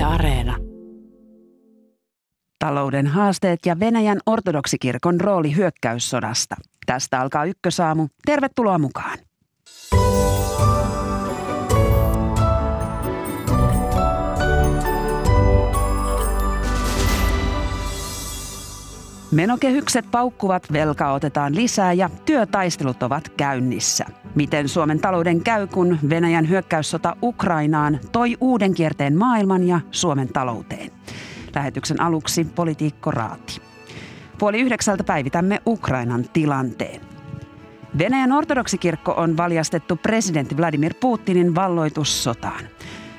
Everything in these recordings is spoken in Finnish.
Yle Areena. Talouden haasteet ja Venäjän ortodoksikirkon rooli hyökkäyssodasta. Tästä alkaa ykkösaamu. Tervetuloa mukaan. Menokehykset paukkuvat, velkaa otetaan lisää ja työtaistelut ovat käynnissä. Miten Suomen talouden käy, kun Venäjän hyökkäyssota Ukrainaan toi uuden kierteen maailman ja Suomen talouteen? Lähetyksen aluksi politiikko Raati. Puoli yhdeksältä päivitämme Ukrainan tilanteen. Venäjän ortodoksikirkko on valjastettu presidentti Vladimir Putinin valloitussotaan.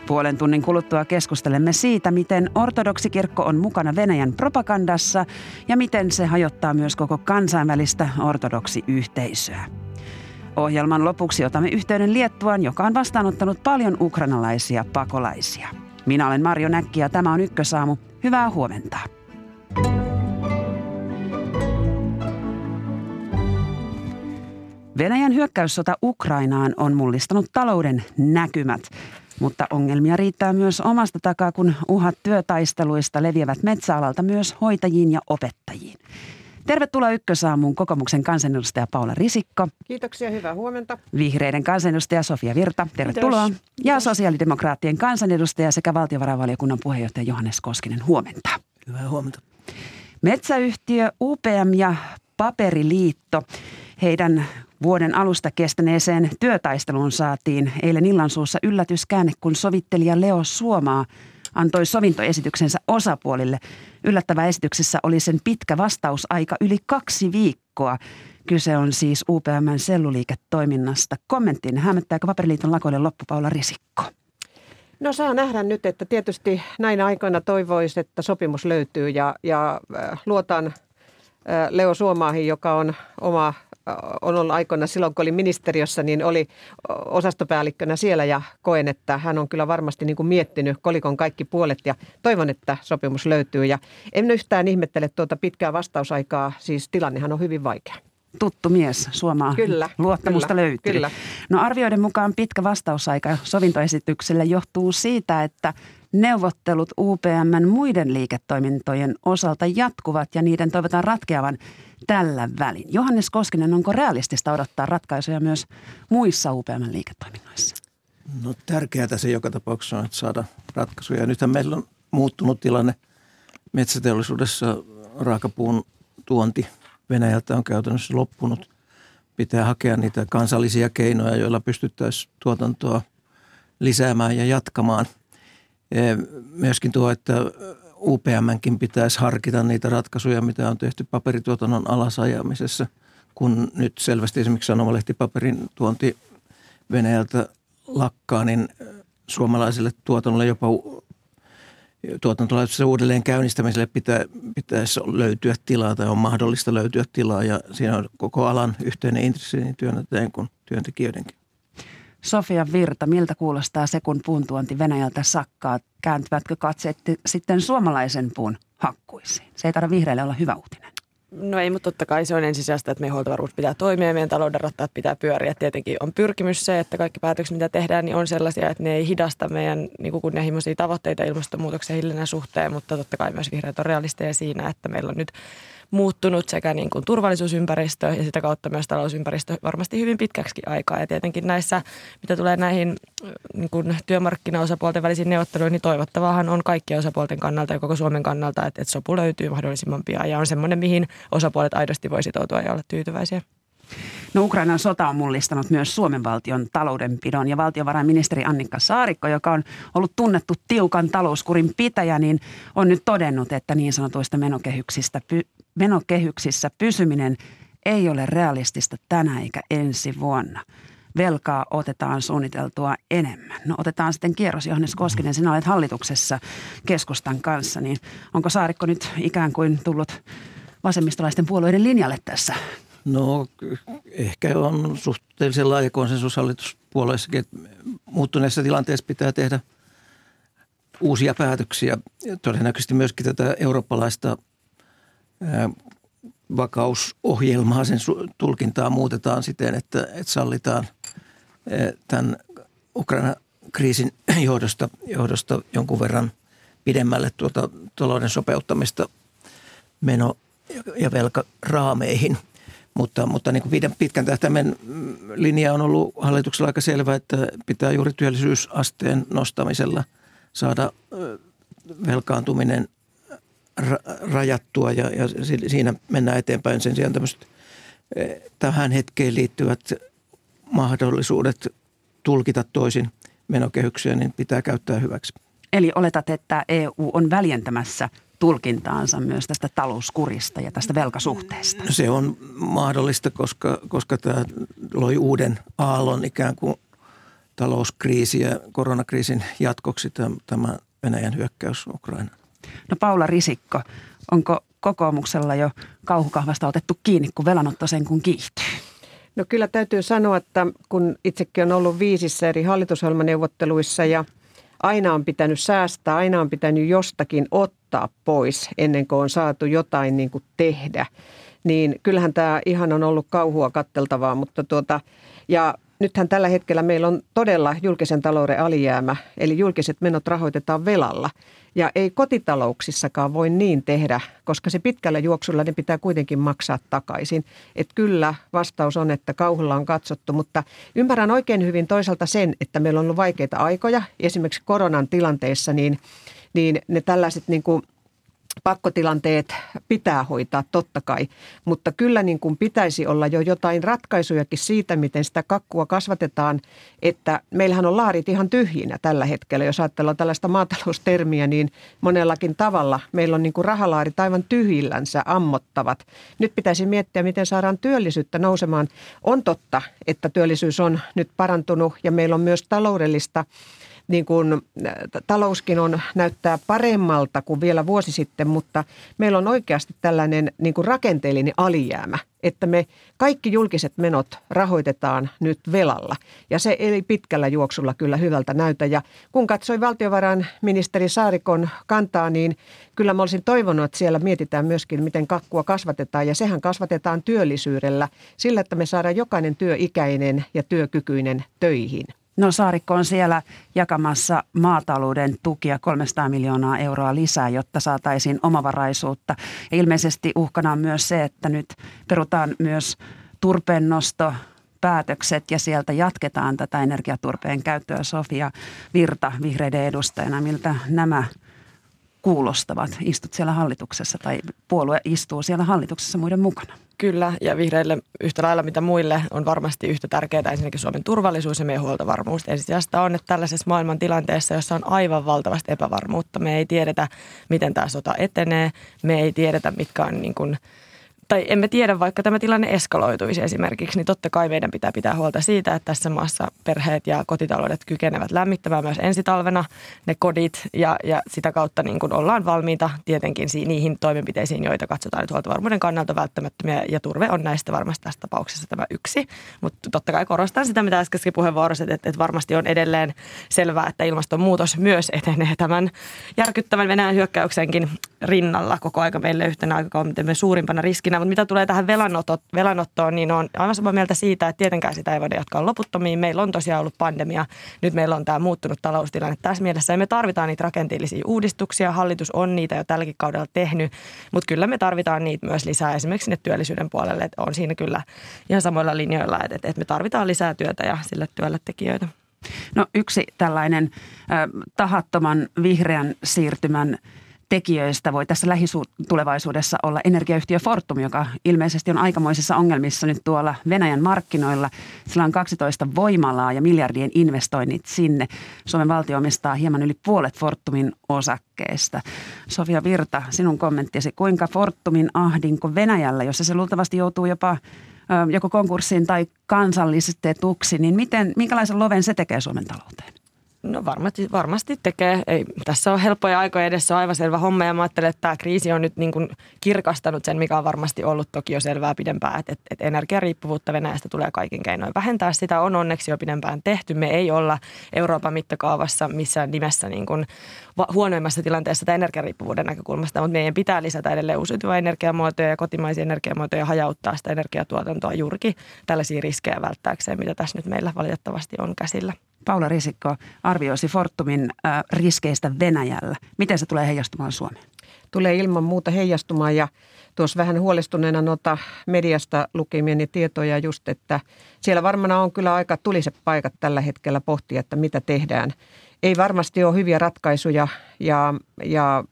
Puolen tunnin kuluttua keskustelemme siitä, miten ortodoksikirkko on mukana Venäjän propagandassa ja miten se hajottaa myös koko kansainvälistä ortodoksiyhteisöä. Ohjelman lopuksi otamme yhteyden Liettuaan, joka on vastaanottanut paljon ukrainalaisia pakolaisia. Minä olen Marjo Näkki ja tämä on Ykkösaamu. Hyvää huomenta. Venäjän hyökkäyssota Ukrainaan on mullistanut talouden näkymät. Mutta ongelmia riittää myös omasta takaa, kun uhat työtaisteluista leviävät metsäalalta myös hoitajiin ja opettajiin. Tervetuloa Ykkösaamuun kokoomuksen kansanedustaja Paula Risikko. Kiitoksia, hyvää huomenta. Vihreiden kansanedustaja Sofia Virta, tervetuloa. Kiitos. Ja sosiaalidemokraattien kansanedustaja sekä valtiovarainvaliokunnan puheenjohtaja Johannes Koskinen, huomenta. Hyvää huomenta. Metsäyhtiö UPM ja Paperiliitto, heidän Vuoden alusta kestäneeseen työtaisteluun saatiin eilen illansuussa yllätyskäänne, kun sovittelija Leo Suomaa antoi sovintoesityksensä osapuolille. Yllättävä esityksessä oli sen pitkä vastausaika yli kaksi viikkoa. Kyse on siis UPMn selluliiketoiminnasta. Kommenttiin hämmättääkö Paperiliiton lakoille loppupaula Risikko? No saa nähdä nyt, että tietysti näinä aikoina toivoisi, että sopimus löytyy ja, ja äh, luotan äh, Leo Suomaahin, joka on oma on ollut aikoina silloin, kun oli ministeriössä, niin oli osastopäällikkönä siellä ja koen, että hän on kyllä varmasti niin kuin miettinyt kolikon kaikki puolet ja toivon, että sopimus löytyy. Ja en yhtään ihmettele tuota pitkää vastausaikaa, siis tilannehan on hyvin vaikea tuttu mies, Suomaa kyllä, luottamusta kyllä, löytyy. Kyllä. No arvioiden mukaan pitkä vastausaika sovintoesitykselle johtuu siitä, että neuvottelut UPMn muiden liiketoimintojen osalta jatkuvat ja niiden toivotaan ratkeavan tällä välin. Johannes Koskinen, onko realistista odottaa ratkaisuja myös muissa UPMn liiketoiminnoissa? No tärkeää se joka tapauksessa on, että saada ratkaisuja. Nythän meillä on muuttunut tilanne metsäteollisuudessa. Raakapuun tuonti Venäjältä on käytännössä loppunut. Pitää hakea niitä kansallisia keinoja, joilla pystyttäisiin tuotantoa lisäämään ja jatkamaan. Myöskin tuo, että UPMnkin pitäisi harkita niitä ratkaisuja, mitä on tehty paperituotannon alasajamisessa, kun nyt selvästi esimerkiksi sanomalehtipaperin tuonti Venäjältä lakkaa, niin suomalaiselle tuotannolle jopa tuotantolaitoksessa uudelleen käynnistämiselle pitää, pitäisi löytyä tilaa tai on mahdollista löytyä tilaa ja siinä on koko alan yhteinen intressi niin työnantajien kuin työntekijöidenkin. Sofia Virta, miltä kuulostaa se, kun puun tuonti Venäjältä sakkaa? Kääntyvätkö katseet sitten suomalaisen puun hakkuisiin? Se ei tarvitse vihreille olla hyvä uutinen. No ei, mutta totta kai se on ensisijaista, että meidän huoltovarmuus pitää toimia ja meidän talouden rattaat pitää pyöriä. Tietenkin on pyrkimys se, että kaikki päätökset, mitä tehdään, niin on sellaisia, että ne ei hidasta meidän niin kuin kunnianhimoisia tavoitteita ilmastonmuutoksen hillinnän suhteen, mutta totta kai myös vihreät on realisteja siinä, että meillä on nyt muuttunut sekä niin kuin turvallisuusympäristö ja sitä kautta myös talousympäristö varmasti hyvin pitkäksi aikaa. Ja tietenkin näissä, mitä tulee näihin niin kuin työmarkkinaosapuolten välisiin neuvotteluihin, niin toivottavahan on kaikkien osapuolten kannalta ja koko Suomen kannalta, että, että sopu löytyy mahdollisimman pian ja on semmoinen, mihin osapuolet aidosti voi sitoutua ja olla tyytyväisiä. No Ukrainan sota on mullistanut myös Suomen valtion taloudenpidon ja valtiovarainministeri Annikka Saarikko, joka on ollut tunnettu tiukan talouskurin pitäjä, niin on nyt todennut, että niin sanotuista menokehyksistä, menokehyksissä pysyminen ei ole realistista tänä eikä ensi vuonna. Velkaa otetaan suunniteltua enemmän. No otetaan sitten kierros, Johannes Koskinen, sinä olet hallituksessa keskustan kanssa, niin onko Saarikko nyt ikään kuin tullut vasemmistolaisten puolueiden linjalle tässä No ehkä on suhteellisen laaja konsensus hallituspuolueessakin, että muuttuneessa tilanteessa pitää tehdä uusia päätöksiä. Todennäköisesti myöskin tätä eurooppalaista vakausohjelmaa, sen tulkintaa muutetaan siten, että, että sallitaan tämän Ukraina kriisin johdosta, johdosta jonkun verran pidemmälle tuota talouden sopeuttamista meno- ja velkaraameihin. Mutta, mutta niin kuin pitkän tähtäimen linja on ollut hallituksella aika selvä, että pitää juuri työllisyysasteen nostamisella saada velkaantuminen rajattua ja, ja siinä mennään eteenpäin. Sen sijaan tämmöiset tähän hetkeen liittyvät mahdollisuudet tulkita toisin menokehyksiä, niin pitää käyttää hyväksi. Eli oletat, että EU on väljentämässä tulkintaansa myös tästä talouskurista ja tästä velkasuhteesta? Se on mahdollista, koska, koska tämä loi uuden aallon ikään kuin talouskriisi ja koronakriisin jatkoksi tämä Venäjän hyökkäys Ukrainaan. No Paula Risikko, onko kokoomuksella jo kauhukahvasta otettu kiinni, kun velanotto sen kun kiihtyy? No kyllä täytyy sanoa, että kun itsekin on ollut viisissä eri hallitusohjelmaneuvotteluissa ja aina on pitänyt säästää, aina on pitänyt jostakin ottaa pois ennen kuin on saatu jotain niin kuin tehdä, niin kyllähän tämä ihan on ollut kauhua katteltavaa, mutta tuota, ja nythän tällä hetkellä meillä on todella julkisen talouden alijäämä, eli julkiset menot rahoitetaan velalla. Ja ei kotitalouksissakaan voi niin tehdä, koska se pitkällä juoksulla ne pitää kuitenkin maksaa takaisin. Että kyllä vastaus on, että kauhulla on katsottu, mutta ymmärrän oikein hyvin toisaalta sen, että meillä on ollut vaikeita aikoja. Esimerkiksi koronan tilanteessa, niin, niin ne tällaiset niin kuin pakkotilanteet pitää hoitaa totta kai, mutta kyllä niin kuin pitäisi olla jo jotain ratkaisujakin siitä, miten sitä kakkua kasvatetaan, että meillähän on laarit ihan tyhjinä tällä hetkellä. Jos ajatellaan tällaista maataloustermiä, niin monellakin tavalla meillä on niin kuin rahalaarit aivan tyhjillänsä ammottavat. Nyt pitäisi miettiä, miten saadaan työllisyyttä nousemaan. On totta, että työllisyys on nyt parantunut ja meillä on myös taloudellista niin kuin, talouskin on, näyttää paremmalta kuin vielä vuosi sitten, mutta meillä on oikeasti tällainen niin kuin rakenteellinen alijäämä, että me kaikki julkiset menot rahoitetaan nyt velalla. Ja se ei pitkällä juoksulla kyllä hyvältä näytä. Ja kun katsoi valtiovarainministeri Saarikon kantaa, niin kyllä mä olisin toivonut, että siellä mietitään myöskin, miten kakkua kasvatetaan. Ja sehän kasvatetaan työllisyydellä sillä, että me saadaan jokainen työikäinen ja työkykyinen töihin. No Saarikko on siellä jakamassa maatalouden tukia 300 miljoonaa euroa lisää, jotta saataisiin omavaraisuutta. Ja ilmeisesti uhkana on myös se, että nyt perutaan myös turpeennosto päätökset ja sieltä jatketaan tätä energiaturpeen käyttöä. Sofia Virta vihreiden edustajana, miltä nämä kuulostavat? Istut siellä hallituksessa tai puolue istuu siellä hallituksessa muiden mukana? Kyllä, ja vihreille yhtä lailla mitä muille on varmasti yhtä tärkeää ensinnäkin Suomen turvallisuus ja meidän huoltovarmuus. Ensisijaista on, että tällaisessa maailman tilanteessa, jossa on aivan valtavasti epävarmuutta, me ei tiedetä, miten tämä sota etenee, me ei tiedetä, mitkä on niin kuin – tai emme tiedä, vaikka tämä tilanne eskaloituisi esimerkiksi, niin totta kai meidän pitää pitää huolta siitä, että tässä maassa perheet ja kotitaloudet kykenevät lämmittämään myös ensi talvena ne kodit ja, ja sitä kautta niin kuin ollaan valmiita tietenkin niihin toimenpiteisiin, joita katsotaan nyt huoltovarmuuden kannalta välttämättömiä ja turve on näistä varmasti tässä tapauksessa tämä yksi. Mutta totta kai korostan sitä, mitä äskeisessä puheenvuorossa, että, että varmasti on edelleen selvää, että ilmastonmuutos myös etenee tämän järkyttävän Venäjän hyökkäyksenkin rinnalla koko aika meille yhtenä aikakautemme suurimpana riskinä mutta mitä tulee tähän velanotto, velanottoon, niin on aivan samaa mieltä siitä, että tietenkään sitä ei voida jatkaa loputtomiin. Meillä on tosiaan ollut pandemia, nyt meillä on tämä muuttunut taloustilanne tässä mielessä ja me tarvitaan niitä rakenteellisia uudistuksia. Hallitus on niitä jo tälläkin kaudella tehnyt, mutta kyllä me tarvitaan niitä myös lisää esimerkiksi sinne työllisyyden puolelle. Että on siinä kyllä ihan samoilla linjoilla, että, että me tarvitaan lisää työtä ja sille työlle tekijöitä. No yksi tällainen äh, tahattoman vihreän siirtymän tekijöistä voi tässä lähitulevaisuudessa olla energiayhtiö Fortum, joka ilmeisesti on aikamoisissa ongelmissa nyt tuolla Venäjän markkinoilla. Sillä on 12 voimalaa ja miljardien investoinnit sinne. Suomen valtio omistaa hieman yli puolet Fortumin osakkeesta. Sofia Virta, sinun kommenttisi, kuinka Fortumin ahdinko Venäjällä, jossa se luultavasti joutuu jopa joko konkurssiin tai kansallistetuksi, niin miten, minkälaisen loven se tekee Suomen talouteen? No varmasti, varmasti tekee. Ei, tässä on helppoja aikoja edessä, on aivan selvä homma ja mä ajattelen, että tämä kriisi on nyt niin kuin kirkastanut sen, mikä on varmasti ollut toki jo selvää pidempään, että, että, energiariippuvuutta Venäjästä tulee kaikin keinoin vähentää. Sitä on onneksi jo pidempään tehty. Me ei olla Euroopan mittakaavassa missään nimessä niin kuin huonoimmassa tilanteessa tämä energiariippuvuuden näkökulmasta, mutta meidän pitää lisätä edelleen uusiutuvia energiamuotoja ja kotimaisia energiamuotoja ja hajauttaa sitä energiatuotantoa juurikin tällaisia riskejä välttääkseen, mitä tässä nyt meillä valitettavasti on käsillä. Paula Risikko arvioisi Fortumin äh, riskeistä Venäjällä. Miten se tulee heijastumaan Suomeen? Tulee ilman muuta heijastumaan ja tuossa vähän huolestuneena noita mediasta lukemieni tietoja just, että siellä varmana on kyllä aika tuliset paikat tällä hetkellä pohtia, että mitä tehdään. Ei varmasti ole hyviä ratkaisuja ja, ja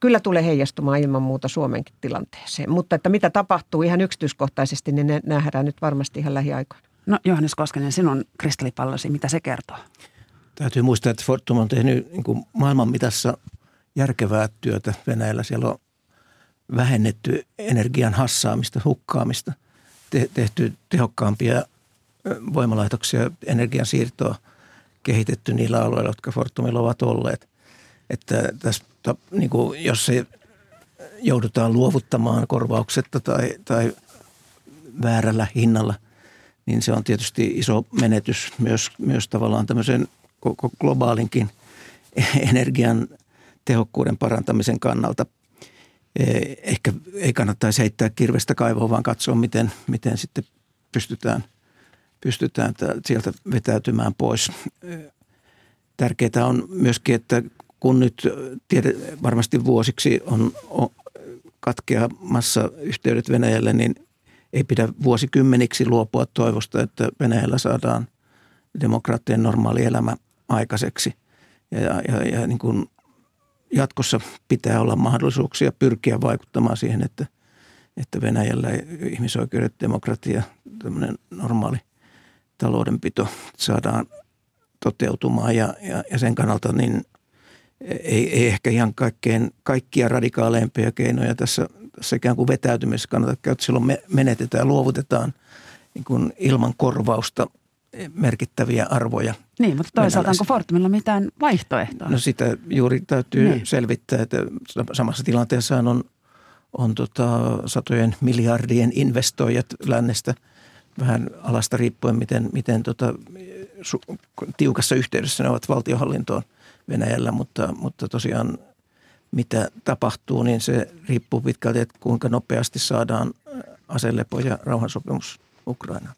kyllä tulee heijastumaan ilman muuta Suomenkin tilanteeseen. Mutta että mitä tapahtuu ihan yksityiskohtaisesti, niin ne nähdään nyt varmasti ihan lähiaikoina. No Johannes Koskinen, sinun kristallipallosi, mitä se kertoo? Täytyy muistaa, että Fortum on tehnyt niin kuin maailman mitassa järkevää työtä Venäjällä. Siellä on vähennetty energian hassaamista, hukkaamista, te- tehty tehokkaampia voimalaitoksia, energian siirtoa kehitetty niillä alueilla, jotka Fortumilla ovat olleet. Että tässä, niin kuin, jos se joudutaan luovuttamaan korvauksetta tai, tai väärällä hinnalla, niin se on tietysti iso menetys myös, myös tavallaan tämmöisen koko globaalinkin energian tehokkuuden parantamisen kannalta. Eh, ehkä ei kannattaisi heittää kirvestä kaivoon, vaan katsoa, miten, miten sitten pystytään, pystytään sieltä vetäytymään pois. Eh, tärkeää on myöskin, että kun nyt tiede, varmasti vuosiksi on, on katkeamassa yhteydet Venäjälle, niin ei pidä vuosikymmeniksi luopua toivosta, että Venäjällä saadaan demokraattien normaali elämä aikaiseksi. Ja, ja, ja niin kuin jatkossa pitää olla mahdollisuuksia pyrkiä vaikuttamaan siihen, että, että Venäjällä ihmisoikeudet, demokratia, tämmöinen normaali taloudenpito saadaan toteutumaan ja, ja, ja sen kannalta niin ei, ei ehkä ihan kaikkein, kaikkia radikaaleimpia keinoja tässä, tässä ikään kuin vetäytymisessä kannata käyttää. Silloin me menetetään ja luovutetaan niin kuin ilman korvausta merkittäviä arvoja. Niin, mutta toisaalta onko Fortumilla mitään vaihtoehtoa? No sitä juuri täytyy niin. selvittää, että samassa tilanteessa on, on tota satojen miljardien investoijat lännestä vähän alasta riippuen, miten, miten tota, su, tiukassa yhteydessä ne ovat valtiohallintoon Venäjällä, mutta, mutta tosiaan mitä tapahtuu, niin se riippuu pitkälti, että kuinka nopeasti saadaan aselepo ja rauhansopimus Ukrainaan.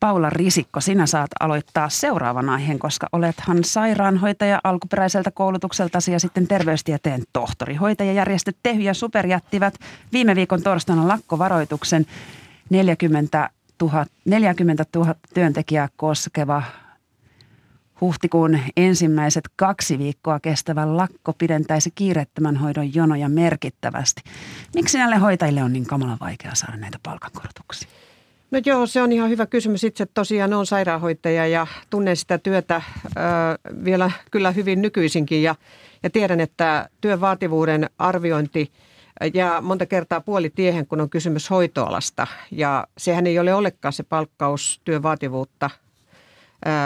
Paula Risikko, sinä saat aloittaa seuraavan aiheen, koska olethan sairaanhoitaja alkuperäiseltä koulutukseltasi ja sitten terveystieteen tohtori. Hoitajajärjestöt Tehy ja Super jättivät viime viikon torstaina lakkovaroituksen 40 000, 40 000 työntekijää koskeva Huhtikuun ensimmäiset kaksi viikkoa kestävä lakko pidentäisi kiireettömän hoidon jonoja merkittävästi. Miksi näille hoitajille on niin kamalan vaikea saada näitä palkankorotuksia? No joo, se on ihan hyvä kysymys. Itse tosiaan on sairaanhoitaja ja tunnen sitä työtä ö, vielä kyllä hyvin nykyisinkin ja, ja tiedän, että työn vaativuuden arviointi ja monta kertaa puoli tiehen, kun on kysymys hoitoalasta. Ja sehän ei ole olekaan se palkkaus työn vaativuutta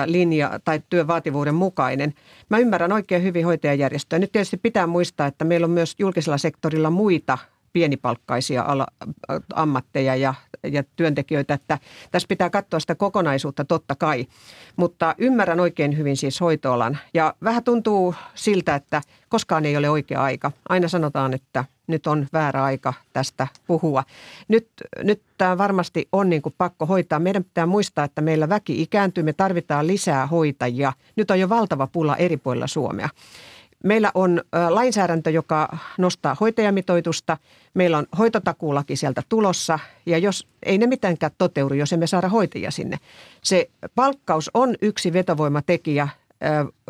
linja tai työn vaativuuden mukainen. Mä ymmärrän oikein hyvin hoitajajärjestöä. Nyt tietysti pitää muistaa, että meillä on myös julkisella sektorilla muita pienipalkkaisia ala, ammatteja ja, ja työntekijöitä, että tässä pitää katsoa sitä kokonaisuutta totta kai. Mutta ymmärrän oikein hyvin siis hoitoalan ja vähän tuntuu siltä, että koskaan ei ole oikea aika. Aina sanotaan, että nyt on väärä aika tästä puhua. Nyt, nyt tämä varmasti on niin kuin pakko hoitaa. Meidän pitää muistaa, että meillä väki ikääntyy, me tarvitaan lisää hoitajia. Nyt on jo valtava pula eri puolilla Suomea. Meillä on lainsäädäntö, joka nostaa hoitajamitoitusta. Meillä on hoitotakuulaki sieltä tulossa ja jos ei ne mitenkään toteudu, jos emme saada hoitajia sinne. Se palkkaus on yksi vetovoimatekijä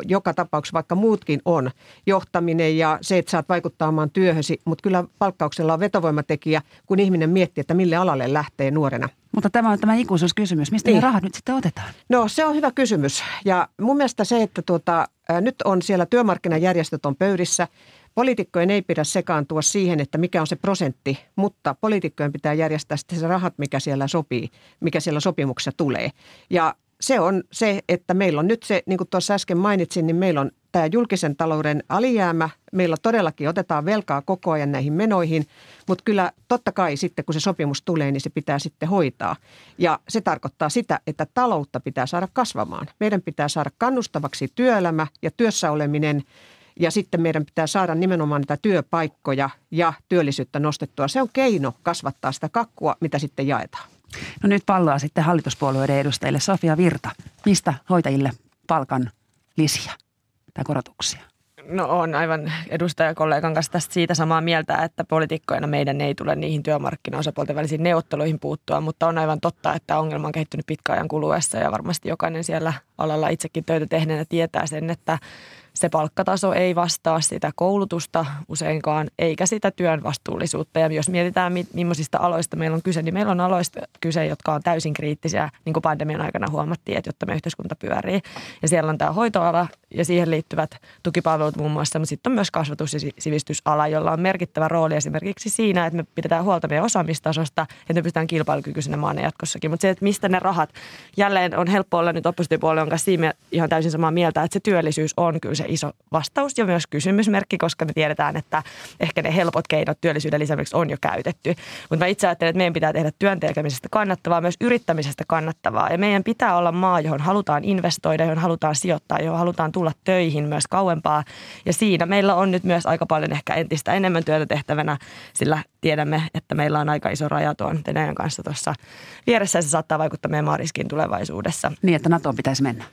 joka tapauksessa, vaikka muutkin on, johtaminen ja se, että saat vaikuttamaan työhösi, mutta kyllä palkkauksella on vetovoimatekijä, kun ihminen miettii, että mille alalle lähtee nuorena. Mutta tämä on tämä ikuisuuskysymys. Mistä niin. ne rahat nyt sitten otetaan? No se on hyvä kysymys. Ja mun mielestä se, että tuota, nyt on siellä työmarkkinajärjestöt on pöydissä. Poliitikkojen ei pidä sekaantua siihen, että mikä on se prosentti, mutta poliitikkojen pitää järjestää sitten se rahat, mikä siellä sopii, mikä siellä sopimuksessa tulee. Ja se on se, että meillä on nyt se, niin kuin tuossa äsken mainitsin, niin meillä on tämä julkisen talouden alijäämä. Meillä todellakin otetaan velkaa koko ajan näihin menoihin, mutta kyllä totta kai sitten, kun se sopimus tulee, niin se pitää sitten hoitaa. Ja se tarkoittaa sitä, että taloutta pitää saada kasvamaan. Meidän pitää saada kannustavaksi työelämä ja työssä oleminen ja sitten meidän pitää saada nimenomaan niitä työpaikkoja ja työllisyyttä nostettua. Se on keino kasvattaa sitä kakkua, mitä sitten jaetaan. No nyt palloa sitten hallituspuolueiden edustajille. Sofia Virta, mistä hoitajille palkan lisiä tai korotuksia? No on aivan edustajakollegan kanssa tästä siitä samaa mieltä, että poliitikkoina meidän ei tule niihin työmarkkinaosapuolten välisiin neuvotteluihin puuttua, mutta on aivan totta, että ongelma on kehittynyt pitkäajan kuluessa ja varmasti jokainen siellä alalla itsekin töitä tehneenä tietää sen, että se palkkataso ei vastaa sitä koulutusta useinkaan, eikä sitä työn vastuullisuutta. Ja jos mietitään, millaisista aloista meillä on kyse, niin meillä on aloista kyse, jotka on täysin kriittisiä, niin kuin pandemian aikana huomattiin, että jotta me yhteiskunta pyörii. Ja siellä on tämä hoitoala ja siihen liittyvät tukipalvelut muun muassa, mutta sitten on myös kasvatus- ja sivistysala, jolla on merkittävä rooli esimerkiksi siinä, että me pidetään huolta meidän osaamistasosta, että me pystytään kilpailukykyisenä maana jatkossakin. Mutta se, että mistä ne rahat, jälleen on helppo olla nyt oppositiopuolueen kanssa siinä ihan täysin samaa mieltä, että se työllisyys on kyllä se iso vastaus ja myös kysymysmerkki, koska me tiedetään, että ehkä ne helpot keinot työllisyyden lisäämiseksi on jo käytetty. Mutta mä itse ajattelen, että meidän pitää tehdä työn tekemisestä kannattavaa, myös yrittämisestä kannattavaa. Ja meidän pitää olla maa, johon halutaan investoida, johon halutaan sijoittaa, johon halutaan tulla töihin myös kauempaa. Ja siinä meillä on nyt myös aika paljon ehkä entistä enemmän työtä tehtävänä, sillä tiedämme, että meillä on aika iso raja tuon Venäjän kanssa tuossa vieressä ja se saattaa vaikuttaa meidän maariskiin tulevaisuudessa. Niin, että NATOon pitäisi mennä.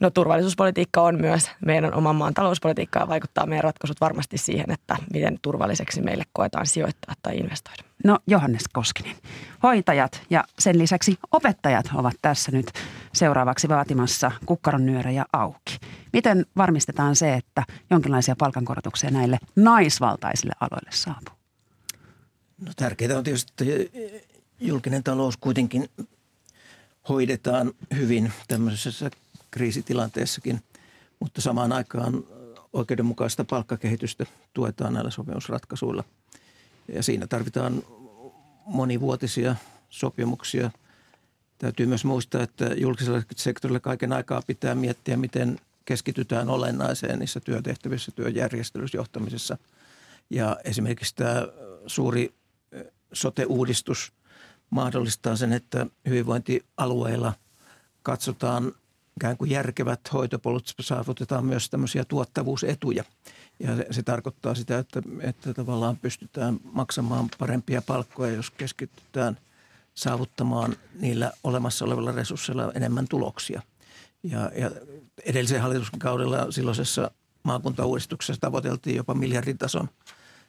No turvallisuuspolitiikka on myös meidän oman maan talouspolitiikkaa ja vaikuttaa meidän ratkaisut varmasti siihen, että miten turvalliseksi meille koetaan sijoittaa tai investoida. No Johannes Koskinen, hoitajat ja sen lisäksi opettajat ovat tässä nyt seuraavaksi vaatimassa kukkaron nyörejä auki. Miten varmistetaan se, että jonkinlaisia palkankorotuksia näille naisvaltaisille aloille saapuu? No tärkeää on tietysti, että julkinen talous kuitenkin hoidetaan hyvin tämmöisessä kriisitilanteessakin, mutta samaan aikaan oikeudenmukaista palkkakehitystä tuetaan näillä sopimusratkaisuilla. Ja siinä tarvitaan monivuotisia sopimuksia. Täytyy myös muistaa, että julkisella sektorilla kaiken aikaa pitää miettiä, miten keskitytään olennaiseen niissä työtehtävissä, työjärjestelyissä, johtamisessa. Ja esimerkiksi tämä suuri sote-uudistus mahdollistaa sen, että hyvinvointialueilla katsotaan ikään kuin järkevät hoitopolut saavutetaan myös tämmöisiä tuottavuusetuja. Ja se, se tarkoittaa sitä, että, että tavallaan pystytään maksamaan parempia palkkoja, jos keskitytään saavuttamaan niillä olemassa olevilla resursseilla enemmän tuloksia. Ja, ja edellisen hallituksen kaudella silloisessa maakuntauudistuksessa tavoiteltiin jopa miljarditason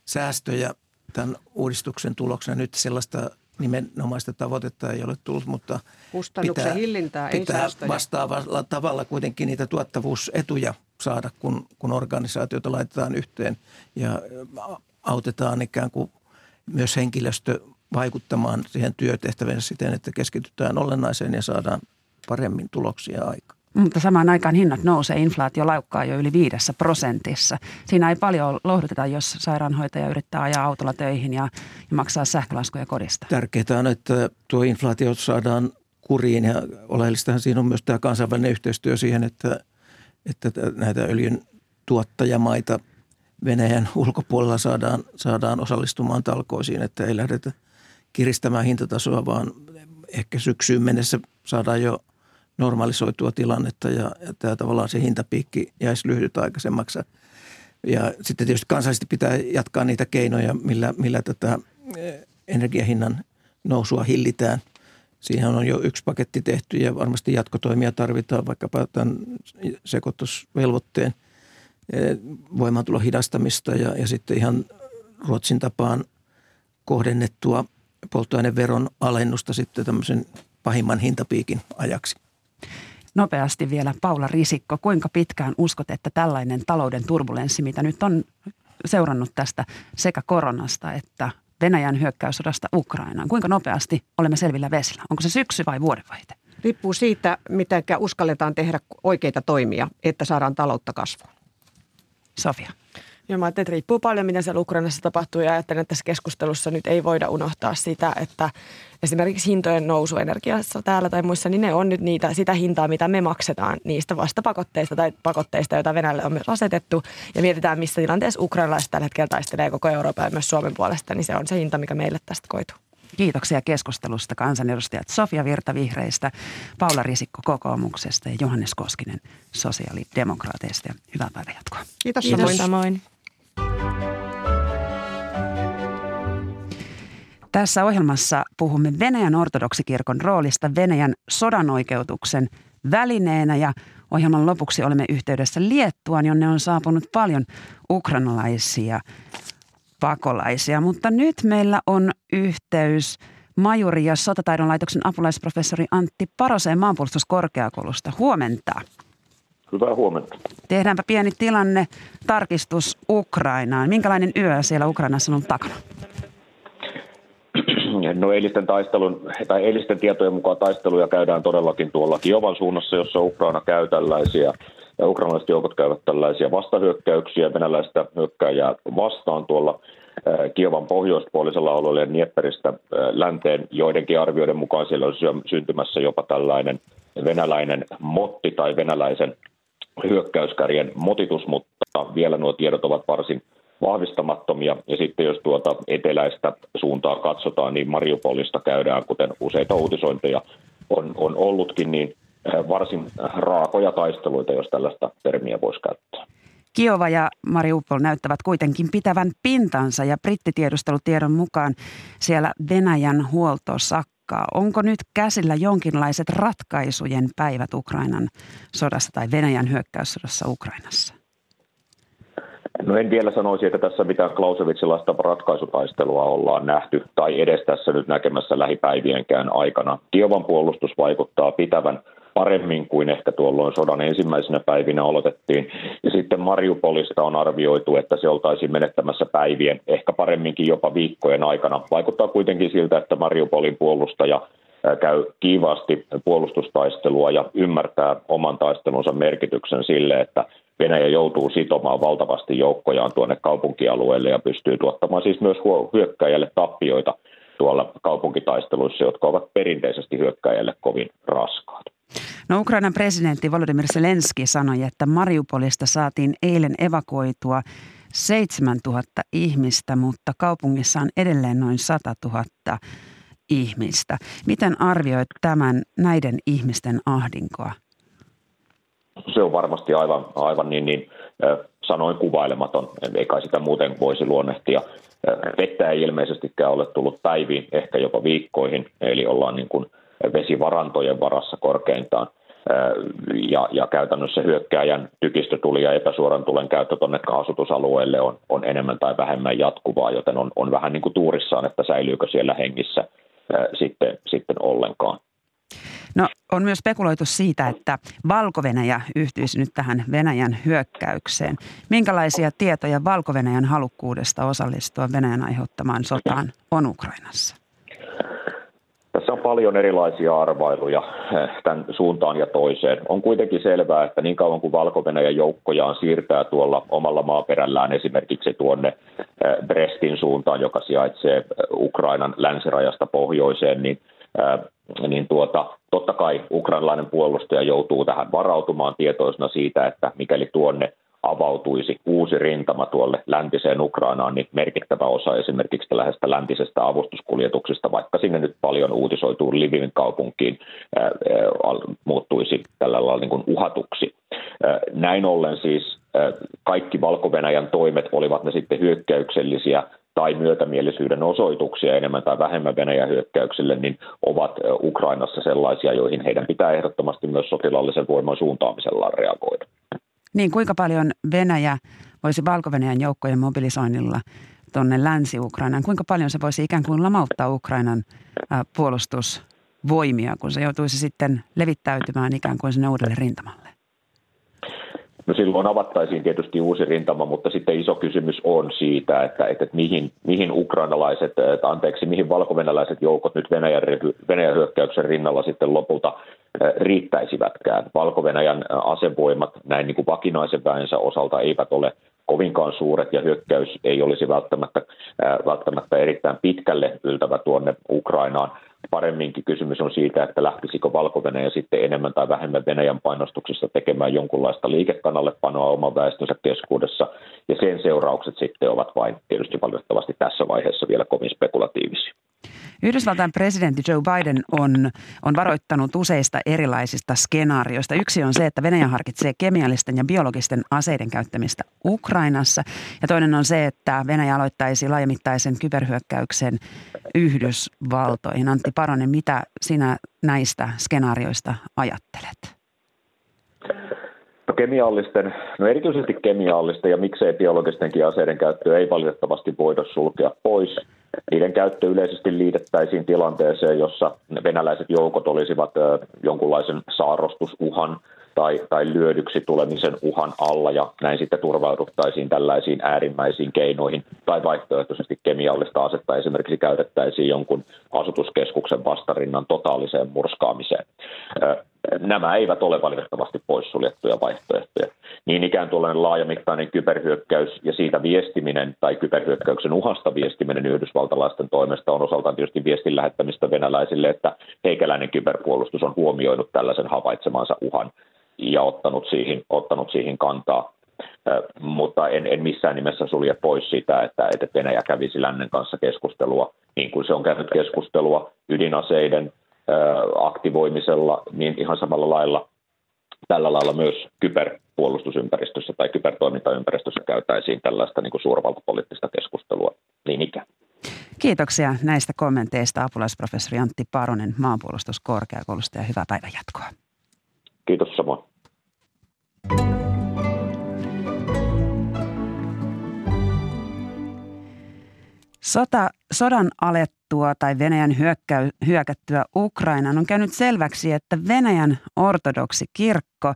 säästöjä tämän uudistuksen tuloksena. Nyt sellaista nimenomaista tavoitetta ei ole tullut, mutta Kustannuksen pitää, hillintää, pitää ei vastaavalla tavalla kuitenkin niitä tuottavuusetuja saada, kun, kun organisaatioita laitetaan yhteen ja autetaan ikään kuin myös henkilöstö vaikuttamaan siihen työtehtävään siten, että keskitytään olennaiseen ja saadaan paremmin tuloksia aikaan. Mutta samaan aikaan hinnat nousee, inflaatio laukkaa jo yli viidessä prosentissa. Siinä ei paljon lohduteta, jos sairaanhoitaja yrittää ajaa autolla töihin ja, ja maksaa sähkölaskuja kodista. Tärkeää on, että tuo inflaatio saadaan kuriin ja oleellistahan siinä on myös tämä kansainvälinen yhteistyö siihen, että, että näitä öljyn tuottajamaita Venäjän ulkopuolella saadaan, saadaan osallistumaan talkoisiin, että ei lähdetä kiristämään hintatasoa, vaan ehkä syksyyn mennessä saadaan jo normalisoitua tilannetta ja, ja tämä tavallaan se hintapiikki jäisi lyhytaikaisemmaksi. Ja sitten tietysti kansallisesti pitää jatkaa niitä keinoja, millä, millä tätä energiahinnan nousua hillitään. Siihen on jo yksi paketti tehty ja varmasti jatkotoimia tarvitaan vaikkapa tämän sekoitusvelvoitteen voimaantulon hidastamista ja, ja sitten ihan Ruotsin tapaan kohdennettua polttoaineveron alennusta sitten tämmöisen pahimman hintapiikin ajaksi. Nopeasti vielä Paula Risikko, kuinka pitkään uskot, että tällainen talouden turbulenssi, mitä nyt on seurannut tästä sekä koronasta että Venäjän hyökkäyssodasta Ukrainaan, kuinka nopeasti olemme selvillä vesillä? Onko se syksy vai vuodenvaihte? Riippuu siitä, miten uskalletaan tehdä oikeita toimia, että saadaan taloutta kasvuun. Sofia. Ja mä että riippuu paljon, mitä siellä Ukrainassa tapahtuu ja ajattelen, että tässä keskustelussa nyt ei voida unohtaa sitä, että esimerkiksi hintojen nousu energiassa täällä tai muissa, niin ne on nyt niitä, sitä hintaa, mitä me maksetaan niistä vastapakotteista tai pakotteista, joita Venäjälle on myös asetettu. Ja mietitään, missä tilanteessa ukrainalaiset tällä hetkellä taistelee koko Euroopan ja myös Suomen puolesta, niin se on se hinta, mikä meille tästä koituu. Kiitoksia keskustelusta kansanedustajat Sofia Virta Vihreistä, Paula Risikko kokoomuksesta ja Johannes Koskinen sosiaalidemokraateista. Ja hyvää päivänjatkoa. Kiitos, Kiitos samoin. samoin. Tässä ohjelmassa puhumme Venäjän ortodoksikirkon roolista Venäjän sodanoikeutuksen välineenä ja ohjelman lopuksi olemme yhteydessä Liettuaan, jonne on saapunut paljon ukrainalaisia pakolaisia. Mutta nyt meillä on yhteys majuri ja sotataidon laitoksen apulaisprofessori Antti Paroseen maanpuolustuskorkeakoulusta. Huomenta. Hyvää huomenta. Tehdäänpä pieni tilanne, tarkistus Ukrainaan. Minkälainen yö siellä Ukrainassa on takana? No eilisten, taistelun, tai eilisten tietojen mukaan taisteluja käydään todellakin tuolla Kiovan suunnassa, jossa Ukraina käy tällaisia ja ukrainalaiset joukot käyvät tällaisia vastahyökkäyksiä venäläistä hyökkääjää vastaan tuolla Kiovan pohjoispuolisella alueella Niepperistä länteen. Joidenkin arvioiden mukaan siellä on syntymässä jopa tällainen venäläinen motti tai venäläisen hyökkäyskärjen motitus, mutta vielä nuo tiedot ovat varsin vahvistamattomia. Ja sitten jos tuota eteläistä suuntaa katsotaan, niin Mariupolista käydään, kuten useita uutisointeja on, on ollutkin, niin varsin raakoja taisteluita, jos tällaista termiä voisi käyttää. Kiova ja Mariupol näyttävät kuitenkin pitävän pintansa ja brittitiedustelutiedon mukaan siellä Venäjän huolto sakkaa. Onko nyt käsillä jonkinlaiset ratkaisujen päivät Ukrainan sodassa tai Venäjän hyökkäyssodassa Ukrainassa? No en vielä sanoisi, että tässä mitään Klausewitsilaista ratkaisutaistelua ollaan nähty tai edes tässä nyt näkemässä lähipäivienkään aikana. Kiovan puolustus vaikuttaa pitävän paremmin kuin ehkä tuolloin sodan ensimmäisenä päivinä aloitettiin. Ja sitten Mariupolista on arvioitu, että se oltaisiin menettämässä päivien, ehkä paremminkin jopa viikkojen aikana. Vaikuttaa kuitenkin siltä, että Mariupolin puolustaja käy kiivaasti puolustustaistelua ja ymmärtää oman taistelunsa merkityksen sille, että Venäjä joutuu sitomaan valtavasti joukkojaan tuonne kaupunkialueelle ja pystyy tuottamaan siis myös hyökkäjälle tappioita tuolla kaupunkitaisteluissa, jotka ovat perinteisesti hyökkäjälle kovin raskaat. No Ukrainan presidentti Volodymyr Zelenski sanoi, että Mariupolista saatiin eilen evakuoitua 7000 ihmistä, mutta kaupungissa on edelleen noin 100 000 ihmistä. Miten arvioit tämän näiden ihmisten ahdinkoa? Se on varmasti aivan, aivan niin, niin sanoin kuvailematon, eikä sitä muuten voisi luonnehtia. Vettä ei ilmeisestikään ole tullut päiviin, ehkä jopa viikkoihin, eli ollaan niin kuin vesivarantojen varassa korkeintaan. Ja, ja käytännössä hyökkääjän tykistötuli ja epäsuoran tulen käyttö tuonne kaasutusalueelle on, on enemmän tai vähemmän jatkuvaa, joten on, on vähän niin kuin tuurissaan, että säilyykö siellä hengissä sitten, sitten ollenkaan. No on myös spekuloitu siitä, että valko yhtyisi nyt tähän Venäjän hyökkäykseen. Minkälaisia tietoja valko halukkuudesta osallistua Venäjän aiheuttamaan sotaan on Ukrainassa? Tässä on paljon erilaisia arvailuja eh, tämän suuntaan ja toiseen. On kuitenkin selvää, että niin kauan kuin valko joukkojaan siirtää tuolla omalla maaperällään esimerkiksi tuonne eh, Brestin suuntaan, joka sijaitsee eh, Ukrainan länsirajasta pohjoiseen, niin niin tuota, totta kai ukrainalainen puolustaja joutuu tähän varautumaan tietoisena siitä, että mikäli tuonne avautuisi uusi rintama tuolle läntiseen Ukrainaan, niin merkittävä osa esimerkiksi tällaisesta läntisestä avustuskuljetuksesta, vaikka sinne nyt paljon uutisoituun Livin kaupunkiin muuttuisi tällä lailla niin kuin uhatuksi. Näin ollen siis kaikki valko toimet, olivat ne sitten hyökkäyksellisiä tai myötämielisyyden osoituksia enemmän tai vähemmän Venäjän hyökkäyksille, niin ovat Ukrainassa sellaisia, joihin heidän pitää ehdottomasti myös sotilaallisen voiman suuntaamisellaan reagoida. Niin, kuinka paljon Venäjä voisi valko joukkojen mobilisoinnilla tuonne Länsi-Ukrainaan, kuinka paljon se voisi ikään kuin lamauttaa Ukrainan puolustusvoimia, kun se joutuisi sitten levittäytymään ikään kuin sinne uudelle rintamalle? No silloin avattaisiin tietysti uusi rintama, mutta sitten iso kysymys on siitä, että, että mihin, mihin ukrainalaiset, anteeksi, mihin valkovenäläiset joukot nyt Venäjän, Venäjän hyökkäyksen rinnalla sitten lopulta riittäisivätkään. valko asevoimat näin niin kuin vakinaisen väensä osalta eivät ole kovinkaan suuret ja hyökkäys ei olisi välttämättä, välttämättä erittäin pitkälle yltävä tuonne Ukrainaan. Paremminkin kysymys on siitä, että lähtisikö valko sitten enemmän tai vähemmän Venäjän painostuksessa tekemään jonkunlaista liikekannallepanoa oman väestönsä keskuudessa, ja sen seuraukset sitten ovat vain tietysti valitettavasti tässä vaiheessa vielä kovin spekulatiivisia. Yhdysvaltain presidentti Joe Biden on, on varoittanut useista erilaisista skenaarioista. Yksi on se, että Venäjä harkitsee kemiallisten ja biologisten aseiden käyttämistä Ukrainassa. Ja toinen on se, että Venäjä aloittaisi laajamittaisen kyberhyökkäyksen Yhdysvaltoihin. Antti Paronen, mitä sinä näistä skenaarioista ajattelet? No kemiallisten, no erityisesti kemiallisten ja miksei biologistenkin aseiden käyttöä ei valitettavasti voida sulkea pois. Niiden käyttö yleisesti liitettäisiin tilanteeseen, jossa venäläiset joukot olisivat jonkunlaisen saarrostusuhan tai, tai lyödyksi tulemisen uhan alla ja näin sitten turvauduttaisiin tällaisiin äärimmäisiin keinoihin tai vaihtoehtoisesti kemiallista asetta esimerkiksi käytettäisiin jonkun asutuskeskuksen vastarinnan totaaliseen murskaamiseen. Nämä eivät ole valitettavasti poissuljettuja vaihtoehtoja. Niin ikään tuollainen laajamittainen kyberhyökkäys ja siitä viestiminen tai kyberhyökkäyksen uhasta viestiminen yhdysvaltalaisten toimesta on osaltaan tietysti viestin lähettämistä venäläisille, että heikäläinen kyberpuolustus on huomioinut tällaisen havaitsemansa uhan ja ottanut siihen, ottanut siihen kantaa. Mutta en, en missään nimessä sulje pois sitä, että, että Venäjä kävisi lännen kanssa keskustelua, niin kuin se on käynyt keskustelua ydinaseiden aktivoimisella, niin ihan samalla lailla tällä lailla myös kyberpuolustusympäristössä tai kybertoimintaympäristössä käytäisiin tällaista niin kuin suurvaltapoliittista keskustelua niin ikään. Kiitoksia näistä kommenteista apulaisprofessori Antti Paronen maanpuolustuskorkeakoulusta ja hyvää päivänjatkoa. Kiitos samoin. Sota, sodan alettua tai Venäjän hyökkäy, hyökättyä Ukrainaan on käynyt selväksi, että Venäjän ortodoksi kirkko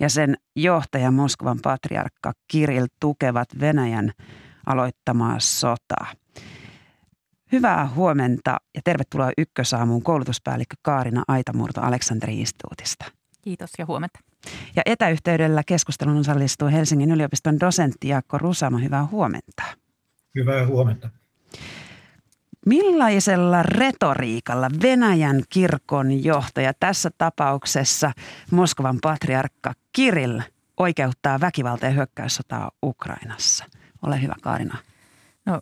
ja sen johtaja Moskovan patriarkka Kirill tukevat Venäjän aloittamaa sotaa. Hyvää huomenta ja tervetuloa Ykkösaamuun koulutuspäällikkö Kaarina Aitamurto Aleksanteri Instituutista. Kiitos ja huomenta. Ja etäyhteydellä keskustelun osallistuu Helsingin yliopiston dosentti Jaakko Rusama. Hyvää huomenta. Hyvää huomenta. Millaisella retoriikalla Venäjän kirkon johtaja, tässä tapauksessa Moskovan patriarkka Kirill, oikeuttaa väkivalta- ja hyökkäyssotaa Ukrainassa? Ole hyvä Kaarina. No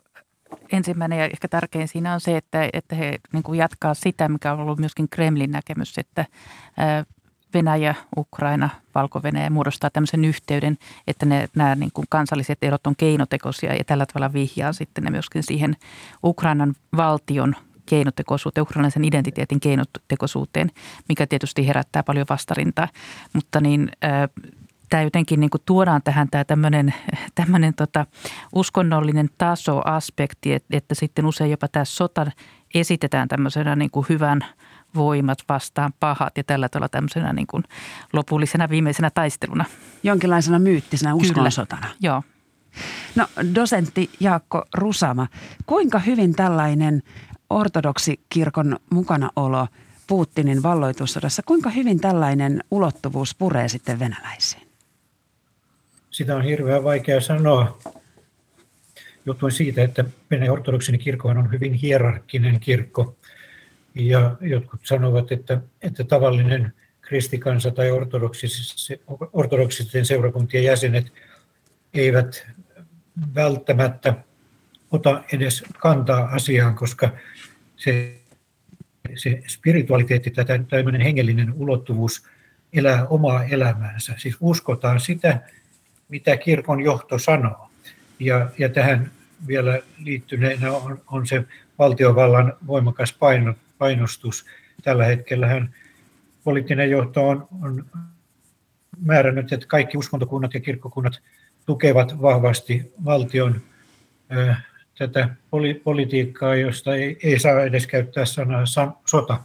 ensimmäinen ja ehkä tärkein siinä on se, että, että he niin kuin jatkaa sitä, mikä on ollut myöskin Kremlin näkemys, että Venäjä, Ukraina, Valko-Venäjä muodostaa tämmöisen yhteyden, että ne, nämä niin kuin kansalliset erot on keinotekoisia ja tällä tavalla vihjaa sitten ne myöskin siihen Ukrainan valtion keinotekoisuuteen, ukrainalaisen identiteetin keinotekoisuuteen, mikä tietysti herättää paljon vastarintaa. Mutta niin, äh, tämä jotenkin niin kuin tuodaan tähän tämä tämmöinen, tämmöinen tota, uskonnollinen tasoaspekti, että, että sitten usein jopa tämä sota esitetään tämmöisenä niin kuin hyvän – voimat vastaan pahat ja tällä tavalla tämmöisenä niin kuin lopullisena viimeisenä taisteluna. Jonkinlaisena myyttisenä uskonsotana. Kyllä. Joo. No dosentti Jaakko Rusama, kuinka hyvin tällainen ortodoksikirkon mukanaolo Putinin valloitussodassa, kuinka hyvin tällainen ulottuvuus puree sitten venäläisiin? Sitä on hirveän vaikea sanoa johtuen siitä, että Venäjän ortodoksinen kirkko on hyvin hierarkkinen kirkko. Ja jotkut sanovat, että, että tavallinen kristikansa tai ortodoksisten seurakuntien jäsenet eivät välttämättä ota edes kantaa asiaan, koska se, se spiritualiteetti tai tämmöinen hengellinen ulottuvuus elää omaa elämäänsä. Siis uskotaan sitä, mitä kirkon johto sanoo. Ja, ja tähän vielä liittyneenä on, on se valtiovallan voimakas paino, painostus. Tällä hetkellä poliittinen johto on, on määrännyt, että kaikki uskontokunnat ja kirkkokunnat tukevat vahvasti valtion ö, tätä poli- politiikkaa, josta ei, ei saa edes käyttää sanaa san, sota.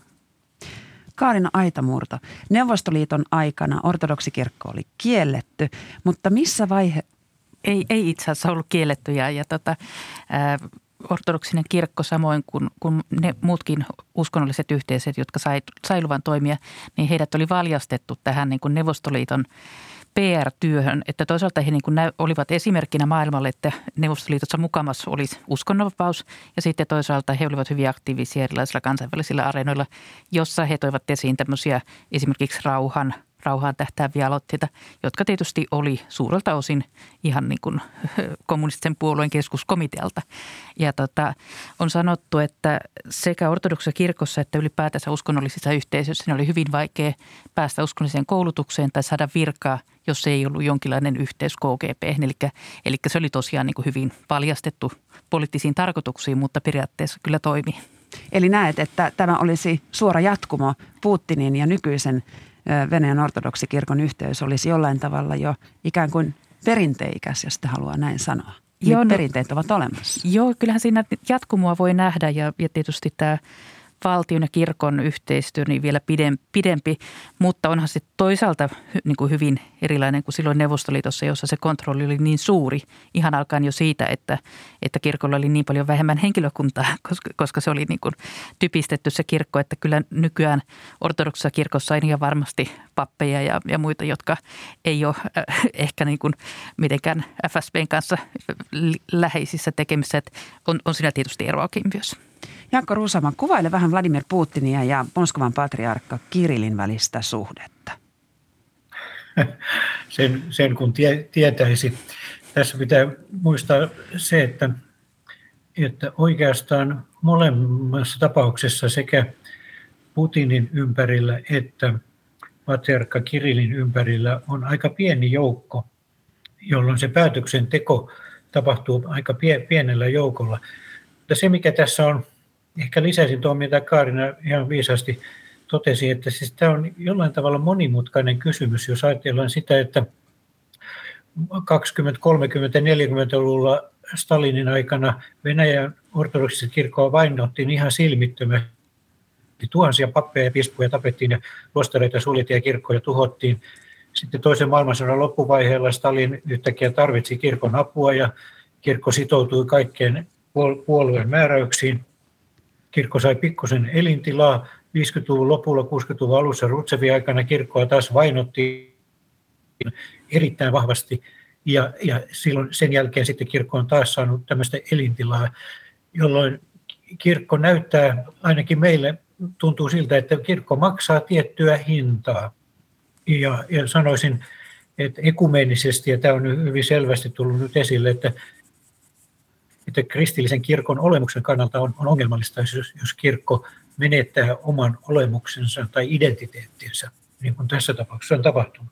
Kaarina Aitamurto, Neuvostoliiton aikana ortodoksikirkko oli kielletty, mutta missä vaihe... Ei, ei itse asiassa ollut kielletty ja, ja tota, ortodoksinen kirkko samoin kuin, kuin ne muutkin uskonnolliset yhteisöt, jotka sai, sai luvan toimia, niin heidät oli valjastettu tähän niin kuin Neuvostoliiton PR-työhön, että toisaalta he niin kuin olivat esimerkkinä maailmalle, että Neuvostoliitossa mukamassa olisi uskonnonvapaus ja sitten toisaalta he olivat hyvin aktiivisia erilaisilla kansainvälisillä areenoilla, jossa he toivat esiin tämmöisiä esimerkiksi rauhan, rauhaan tähtääviä aloitteita, jotka tietysti oli suurelta osin ihan niin kuin kommunistisen puolueen keskuskomitealta. Ja tota, on sanottu, että sekä ortodoksissa kirkossa että ylipäätänsä uskonnollisissa yhteisöissä oli hyvin vaikea päästä uskonnolliseen koulutukseen tai saada virkaa, jos se ei ollut jonkinlainen yhteys KGP. Eli, eli se oli tosiaan niin kuin hyvin paljastettu poliittisiin tarkoituksiin, mutta periaatteessa kyllä toimii. Eli näet, että tämä olisi suora jatkumo Putinin ja nykyisen Venäjän ortodoksikirkon yhteys olisi jollain tavalla jo ikään kuin perinteikäs, jos sitä haluaa näin sanoa. Joo, no, perinteet ovat olemassa. Joo, kyllähän siinä jatkumoa voi nähdä ja, ja tietysti tämä – valtion ja kirkon yhteistyö niin vielä pidempi, mutta onhan se toisaalta niin kuin hyvin erilainen kuin silloin Neuvostoliitossa, jossa se kontrolli oli niin suuri. Ihan alkaen jo siitä, että, että kirkolla oli niin paljon vähemmän henkilökuntaa, koska, koska se oli niin kuin typistetty se kirkko, että kyllä nykyään ortodoksissa kirkossa on ihan varmasti pappeja ja, ja muita, jotka ei ole äh, ehkä niin kuin mitenkään FSBn kanssa läheisissä tekemissä. Että on, on siinä tietysti eroakin myös. Jaakko Ruusama, kuvaile vähän Vladimir Putinia ja Moskovan patriarkka Kirilin välistä suhdetta. Sen, sen kun tie, tietäisi. Tässä pitää muistaa se, että, että oikeastaan molemmassa tapauksessa sekä Putinin ympärillä että patriarkka Kirilin ympärillä on aika pieni joukko, jolloin se päätöksenteko tapahtuu aika pienellä joukolla. Mutta se, mikä tässä on ehkä lisäisin tuon, mitä Kaarina ihan viisasti totesi, että siis tämä on jollain tavalla monimutkainen kysymys, jos ajatellaan sitä, että 20, 30, 40-luvulla Stalinin aikana Venäjän ortodoksisen kirkkoa vainottiin ihan silmittömästi. Tuhansia pappeja ja pispuja tapettiin ja luostareita suljettiin ja kirkkoja tuhottiin. Sitten toisen maailmansodan loppuvaiheella Stalin yhtäkkiä tarvitsi kirkon apua ja kirkko sitoutui kaikkeen puolueen määräyksiin kirkko sai pikkusen elintilaa. 50-luvun lopulla, 60-luvun alussa Rutsevin aikana kirkkoa taas vainottiin erittäin vahvasti. Ja, ja silloin sen jälkeen sitten kirkko on taas saanut tämmöistä elintilaa, jolloin kirkko näyttää, ainakin meille tuntuu siltä, että kirkko maksaa tiettyä hintaa. Ja, ja sanoisin, että ekumeenisesti, ja tämä on hyvin selvästi tullut nyt esille, että että kristillisen kirkon olemuksen kannalta on, on ongelmallista, jos, jos kirkko menettää oman olemuksensa tai identiteettinsä, niin kuin tässä tapauksessa on tapahtunut.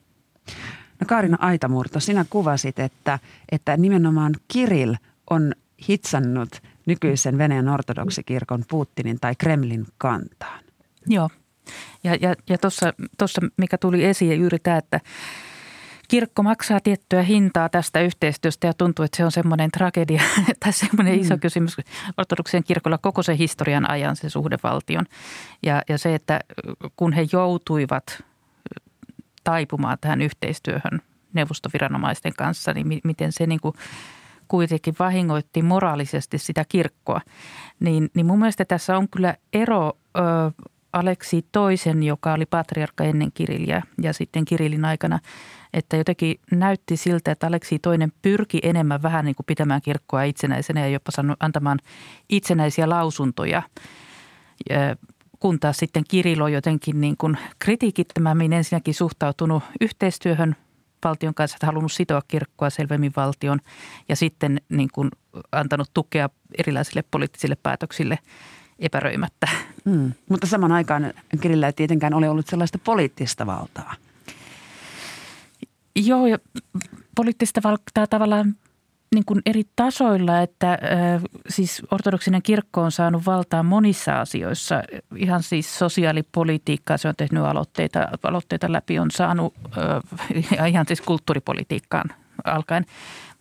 No Kaarina Aitamurto, sinä kuvasit, että, että nimenomaan Kirill on hitsannut nykyisen Venäjän ortodoksikirkon Putinin tai Kremlin kantaan. Joo. Ja, ja, ja tuossa, mikä tuli esiin juuri tämä, että kirkko maksaa tiettyä hintaa tästä yhteistyöstä ja tuntuu, että se on semmoinen tragedia tai semmoinen mm. iso kysymys ortodoksien kirkolla koko sen historian ajan se suhdevaltion. Ja, ja se, että kun he joutuivat taipumaan tähän yhteistyöhön neuvostoviranomaisten kanssa, niin miten se niin kuin kuitenkin vahingoitti moraalisesti sitä kirkkoa. Niin, niin mun mielestä tässä on kyllä ero ö, Aleksi toisen, joka oli patriarkka ennen Kirilliä ja sitten Kirillin aikana – että jotenkin näytti siltä, että Aleksi toinen pyrki enemmän vähän niin kuin pitämään kirkkoa itsenäisenä ja jopa antamaan itsenäisiä lausuntoja. Kun taas sitten Kirilo jotenkin niin kuin kritiikittömämmin ensinnäkin suhtautunut yhteistyöhön valtion kanssa, että halunnut sitoa kirkkoa selvemmin valtion ja sitten niin kuin antanut tukea erilaisille poliittisille päätöksille epäröimättä. Mm, mutta saman aikaan Kirillä ei tietenkään ole ollut sellaista poliittista valtaa – Joo, ja poliittista valtaa tavallaan niin kuin eri tasoilla, että siis ortodoksinen kirkko on saanut valtaa monissa asioissa. Ihan siis sosiaalipolitiikkaa, se on tehnyt aloitteita, aloitteita läpi, on saanut ihan siis kulttuuripolitiikkaan alkaen.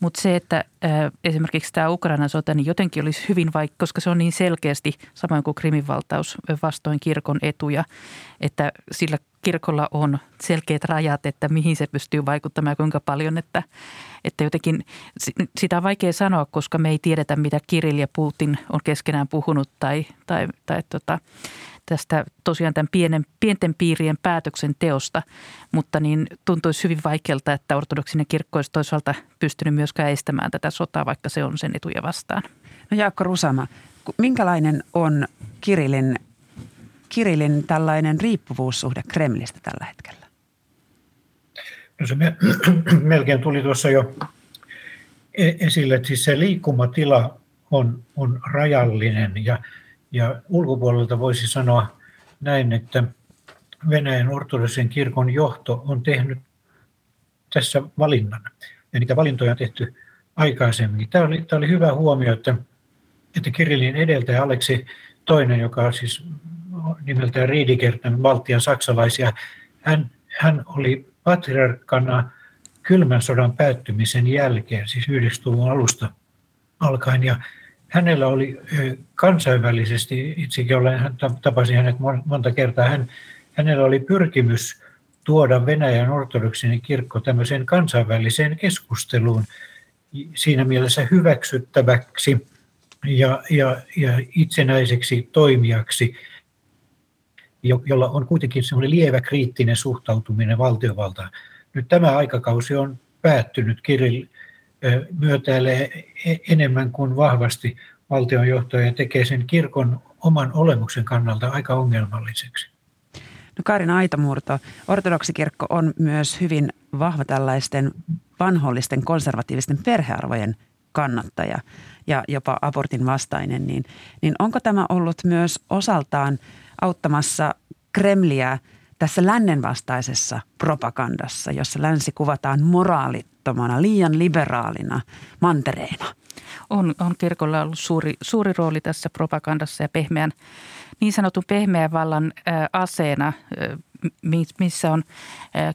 Mutta se, että äh, esimerkiksi tämä Ukrainan sota, niin jotenkin olisi hyvin vaikka, koska se on niin selkeästi, samoin kuin Krimin valtaus, vastoin kirkon etuja, että sillä kirkolla on selkeät rajat, että mihin se pystyy vaikuttamaan ja kuinka paljon, että, että jotenkin sitä on vaikea sanoa, koska me ei tiedetä, mitä Kirill ja Putin on keskenään puhunut tai, tai, tai tota, tästä tosiaan tämän pienen, pienten piirien päätöksenteosta, mutta niin tuntuisi hyvin vaikealta, että ortodoksinen kirkko olisi toisaalta pystynyt myöskään estämään tätä sotaa, vaikka se on sen etuja vastaan. No Jaakko Rusama, minkälainen on Kirillin Kirillin tällainen riippuvuussuhde Kremlistä tällä hetkellä? No se melkein tuli tuossa jo e-, esille, että siis se liikkumatila on, on rajallinen ja, ja ulkopuolelta voisi sanoa näin, että Venäjän ortodoksen kirkon johto on tehnyt tässä valinnan. Ja niitä valintoja on tehty aikaisemmin. Tämä oli, tämä oli hyvä huomio, että, että Kirillin edeltäjä Aleksi toinen, joka siis nimeltään Riedikertan Baltian saksalaisia, hän, hän oli patriarkkana kylmän sodan päättymisen jälkeen, siis 90-luvun alusta alkaen. Ja hänellä oli kansainvälisesti, itsekin olen, tapasin hänet monta kertaa, hän, hänellä oli pyrkimys tuoda Venäjän ortodoksinen kirkko tämmöiseen kansainväliseen keskusteluun siinä mielessä hyväksyttäväksi ja, ja, ja itsenäiseksi toimijaksi, jolla on kuitenkin semmoinen lievä kriittinen suhtautuminen valtiovaltaan. Nyt tämä aikakausi on päättynyt. Kirill myötäilee e-, enemmän kuin vahvasti valtionjohtoja ja tekee sen kirkon oman olemuksen kannalta aika ongelmalliseksi. No Karin Aitamurto, ortodoksikirkko on myös hyvin vahva tällaisten vanhollisten konservatiivisten perhearvojen kannattaja ja jopa abortin vastainen, niin, niin onko tämä ollut myös osaltaan auttamassa Kremliä tässä lännen vastaisessa propagandassa, jossa länsi kuvataan moraalittomana, liian liberaalina mantereena? On, on kirkolla ollut suuri, suuri rooli tässä propagandassa ja pehmeän, niin sanotun pehmeän vallan aseena, missä on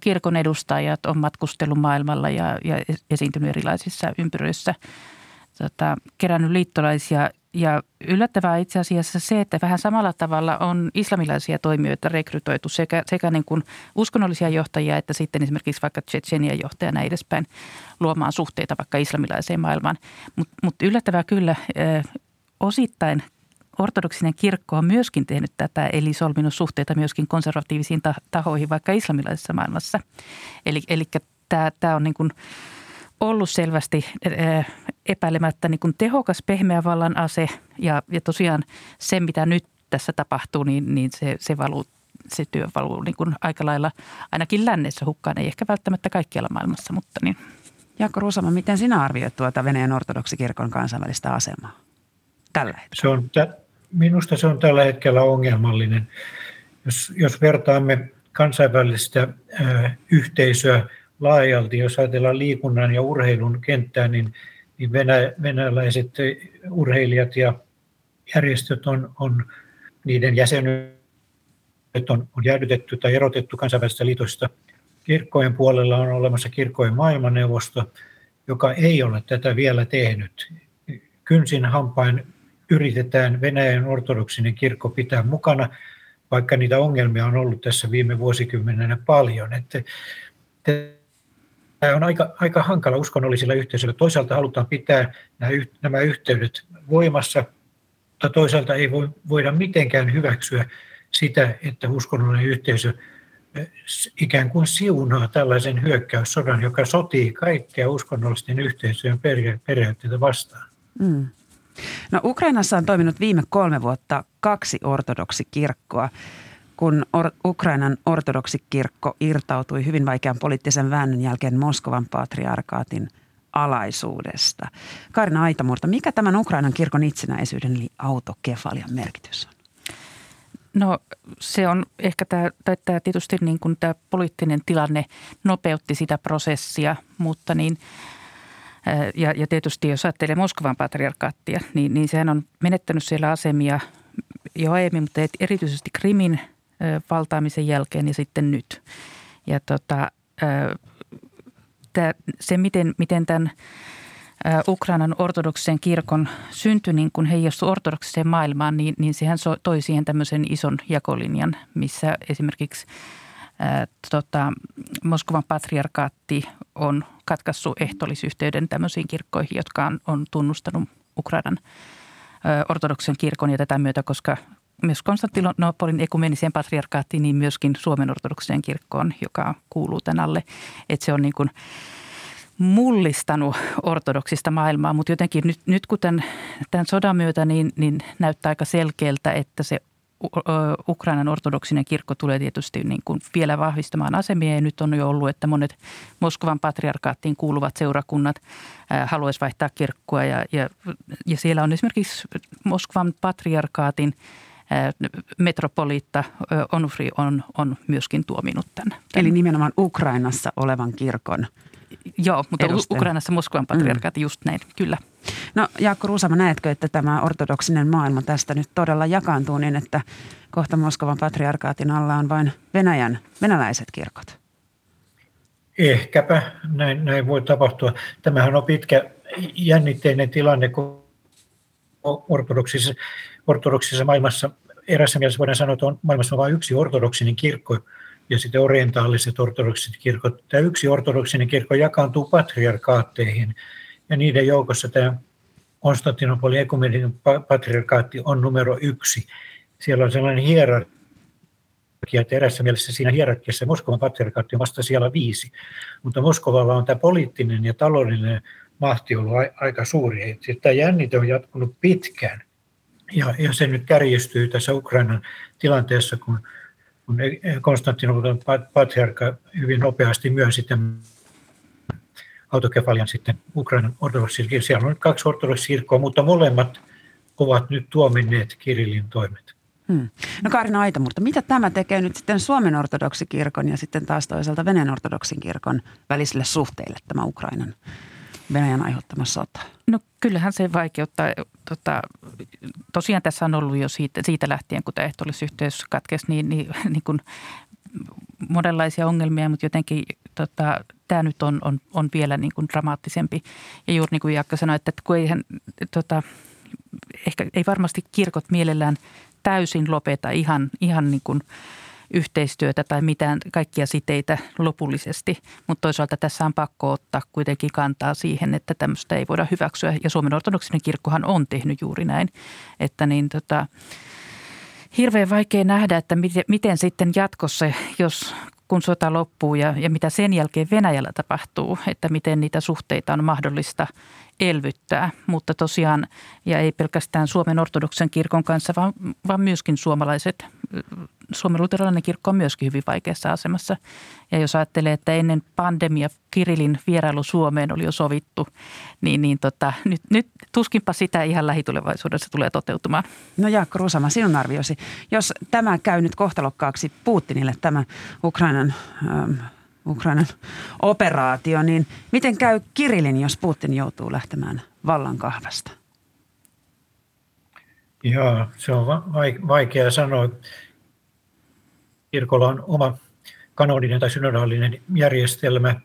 kirkon edustajat, on matkustellut maailmalla ja, ja esiintynyt erilaisissa ympyröissä, tota, kerännyt liittolaisia ja yllättävää itse asiassa se, että vähän samalla tavalla on islamilaisia toimijoita rekrytoitu sekä, sekä niin kuin uskonnollisia johtajia että sitten esimerkiksi vaikka Tsetsenian johtajana edespäin luomaan suhteita vaikka islamilaiseen maailmaan. Mutta mut yllättävää kyllä osittain ortodoksinen kirkko on myöskin tehnyt tätä, eli solminut suhteita myöskin konservatiivisiin tahoihin vaikka islamilaisessa maailmassa. Eli, eli tämä on niin kuin – ollut selvästi epäilemättä niin kuin tehokas pehmeä vallan ase ja, ja tosiaan se, mitä nyt tässä tapahtuu, niin, niin se, se, valuu, se työ valuu niin kuin aika lailla ainakin lännessä hukkaan, ei ehkä välttämättä kaikkialla maailmassa, mutta niin. Jaakko Ruusama, miten sinä arvioit tuota Venäjän ortodoksikirkon kansainvälistä asemaa tällä hetkellä? Se on, minusta se on tällä hetkellä ongelmallinen. Jos, jos vertaamme kansainvälistä ö, yhteisöä laajalti, jos ajatellaan liikunnan ja urheilun kenttää, niin, niin venä, venäläiset urheilijat ja järjestöt on, on niiden jäsenyydet on, on jäädytetty tai erotettu kansainvälisestä liitosta. Kirkkojen puolella on olemassa kirkkojen maailmanneuvosto, joka ei ole tätä vielä tehnyt. Kynsin hampain yritetään Venäjän ortodoksinen kirkko pitää mukana, vaikka niitä ongelmia on ollut tässä viime vuosikymmenenä paljon. Että Tämä on aika, aika hankala uskonnollisilla yhteisöillä. Toisaalta halutaan pitää nämä, yhteydet voimassa, mutta toisaalta ei voi, voida mitenkään hyväksyä sitä, että uskonnollinen yhteisö eh, ikään kuin siunaa tällaisen hyökkäyssodan, joka sotii kaikkea uskonnollisten yhteisöjen periaatteita vastaan. Mm. No Ukrainassa on toiminut viime kolme vuotta kaksi ortodoksikirkkoa kun or- Ukrainan ortodoksikirkko irtautui hyvin vaikean poliittisen väännön jälkeen Moskovan patriarkaatin alaisuudesta. Karina Aitamurta, mikä tämän Ukrainan kirkon itsenäisyyden eli autokefalian merkitys on? No se on ehkä tämä, tai tämä tietysti niin kuin tämä poliittinen tilanne nopeutti sitä prosessia, mutta niin, ja, ja tietysti jos ajattelee Moskovan patriarkaattia, niin, niin sehän on menettänyt siellä asemia jo aiemmin, mutta erityisesti Krimin – valtaamisen jälkeen ja sitten nyt. Ja tota, se, miten, miten tämän Ukrainan ortodoksisen kirkon syntyi niin kun heijastui ortodoksiseen maailmaan, niin, niin sehän toi siihen tämmöisen ison jakolinjan, missä esimerkiksi ää, tota, Moskovan patriarkaatti on katkaissut ehtolisyhteyden tämmöisiin kirkkoihin, jotka on, on tunnustanut Ukrainan ortodoksen kirkon ja tätä myötä, koska myös Konstantinopolin ekumeniseen patriarkaattiin, niin myöskin Suomen ortodokseen kirkkoon, joka kuuluu tämän alle. Että se on niin kuin mullistanut ortodoksista maailmaa, mutta jotenkin nyt, nyt kun tämän, tämän sodan myötä niin, niin näyttää aika selkeältä, että se Ukrainan ortodoksinen kirkko tulee tietysti niin kuin vielä vahvistamaan asemia ja nyt on jo ollut, että monet Moskovan patriarkaattiin kuuluvat seurakunnat haluaisivat vaihtaa kirkkoa ja, ja, ja siellä on esimerkiksi Moskovan patriarkaatin metropoliitta Onufri on, on myöskin tuominut tämän. Eli nimenomaan Ukrainassa olevan kirkon Joo, mutta edustajan. Ukrainassa Moskovan patriarkaatti mm. just näin, kyllä. No Jaakko Ruusama, näetkö, että tämä ortodoksinen maailma tästä nyt todella jakaantuu niin, että kohta Moskovan patriarkaatin alla on vain Venäjän, venäläiset kirkot? Ehkäpä näin, näin voi tapahtua. Tämähän on pitkä jännitteinen tilanne, kun ortodoksisessa, ortodoksisessa maailmassa erässä mielessä voidaan sanoa, että on maailmassa on vain yksi ortodoksinen kirkko, ja sitten orientaaliset ortodoksiset kirkot. Tämä yksi ortodoksinen kirkko jakaantuu patriarkaatteihin, ja niiden joukossa tämä Konstantinopolin ekumeninen patriarkaatti on numero yksi. Siellä on sellainen hierarkia, että erässä mielessä siinä hierarkiassa Moskovan patriarkaatti on vasta siellä viisi, mutta Moskovalla on tämä poliittinen ja taloudellinen mahti ollut aika suuri. Sitten tämä jännite on jatkunut pitkään, ja, ja se nyt kärjistyy tässä Ukrainan tilanteessa, kun kun Konstantinopolin patriarkka hyvin nopeasti myönsi tämän autokefalian sitten Ukrainan ortodoksille. Siellä on kaksi ortodoksirkkoa, mutta molemmat ovat nyt tuominneet Kirillin toimet. Hmm. No Kaarina Aitamurta, mitä tämä tekee nyt sitten Suomen ortodoksikirkon ja sitten taas toisaalta Venäjän ortodoksin kirkon välisille suhteille tämä Ukrainan Venäjän aiheuttama sota? No kyllähän se vaikeuttaa. Tota, tosiaan tässä on ollut jo siitä, siitä lähtien, kun tämä ehtoollisyhteys katkesi, niin, niin, niin kuin monenlaisia ongelmia, mutta jotenkin tota, tämä nyt on, on, on vielä niin kuin dramaattisempi. Ja juuri niin kuin Jaakka sanoi, että kun eihän, tota, ehkä ei varmasti kirkot mielellään täysin lopeta ihan, ihan niin kuin – yhteistyötä tai mitään kaikkia siteitä lopullisesti, mutta toisaalta tässä on pakko ottaa kuitenkin kantaa siihen, että tämmöistä ei voida hyväksyä. Ja Suomen ortodoksinen kirkkohan on tehnyt juuri näin, että niin tota, hirveän vaikea nähdä, että miten, miten sitten jatkossa, jos kun sota loppuu ja, ja mitä sen jälkeen Venäjällä tapahtuu, että miten niitä suhteita on mahdollista elvyttää. Mutta tosiaan, ja ei pelkästään Suomen ortodoksen kirkon kanssa, vaan, vaan myöskin suomalaiset Suomen luterilainen kirkko on myöskin hyvin vaikeassa asemassa. Ja jos ajattelee, että ennen pandemia Kirilin vierailu Suomeen oli jo sovittu, niin, niin tota, nyt, nyt tuskinpa sitä ihan lähitulevaisuudessa tulee toteutumaan. No Jaakko Rusama, sinun arviosi. Jos tämä käy nyt kohtalokkaaksi Putinille, tämä Ukrainan, ähm, Ukrainan operaatio, niin miten käy Kirilin, jos Putin joutuu lähtemään vallan kahvasta? Joo, se on vaikea sanoa kirkolla on oma kanoninen tai synodaalinen järjestelmä,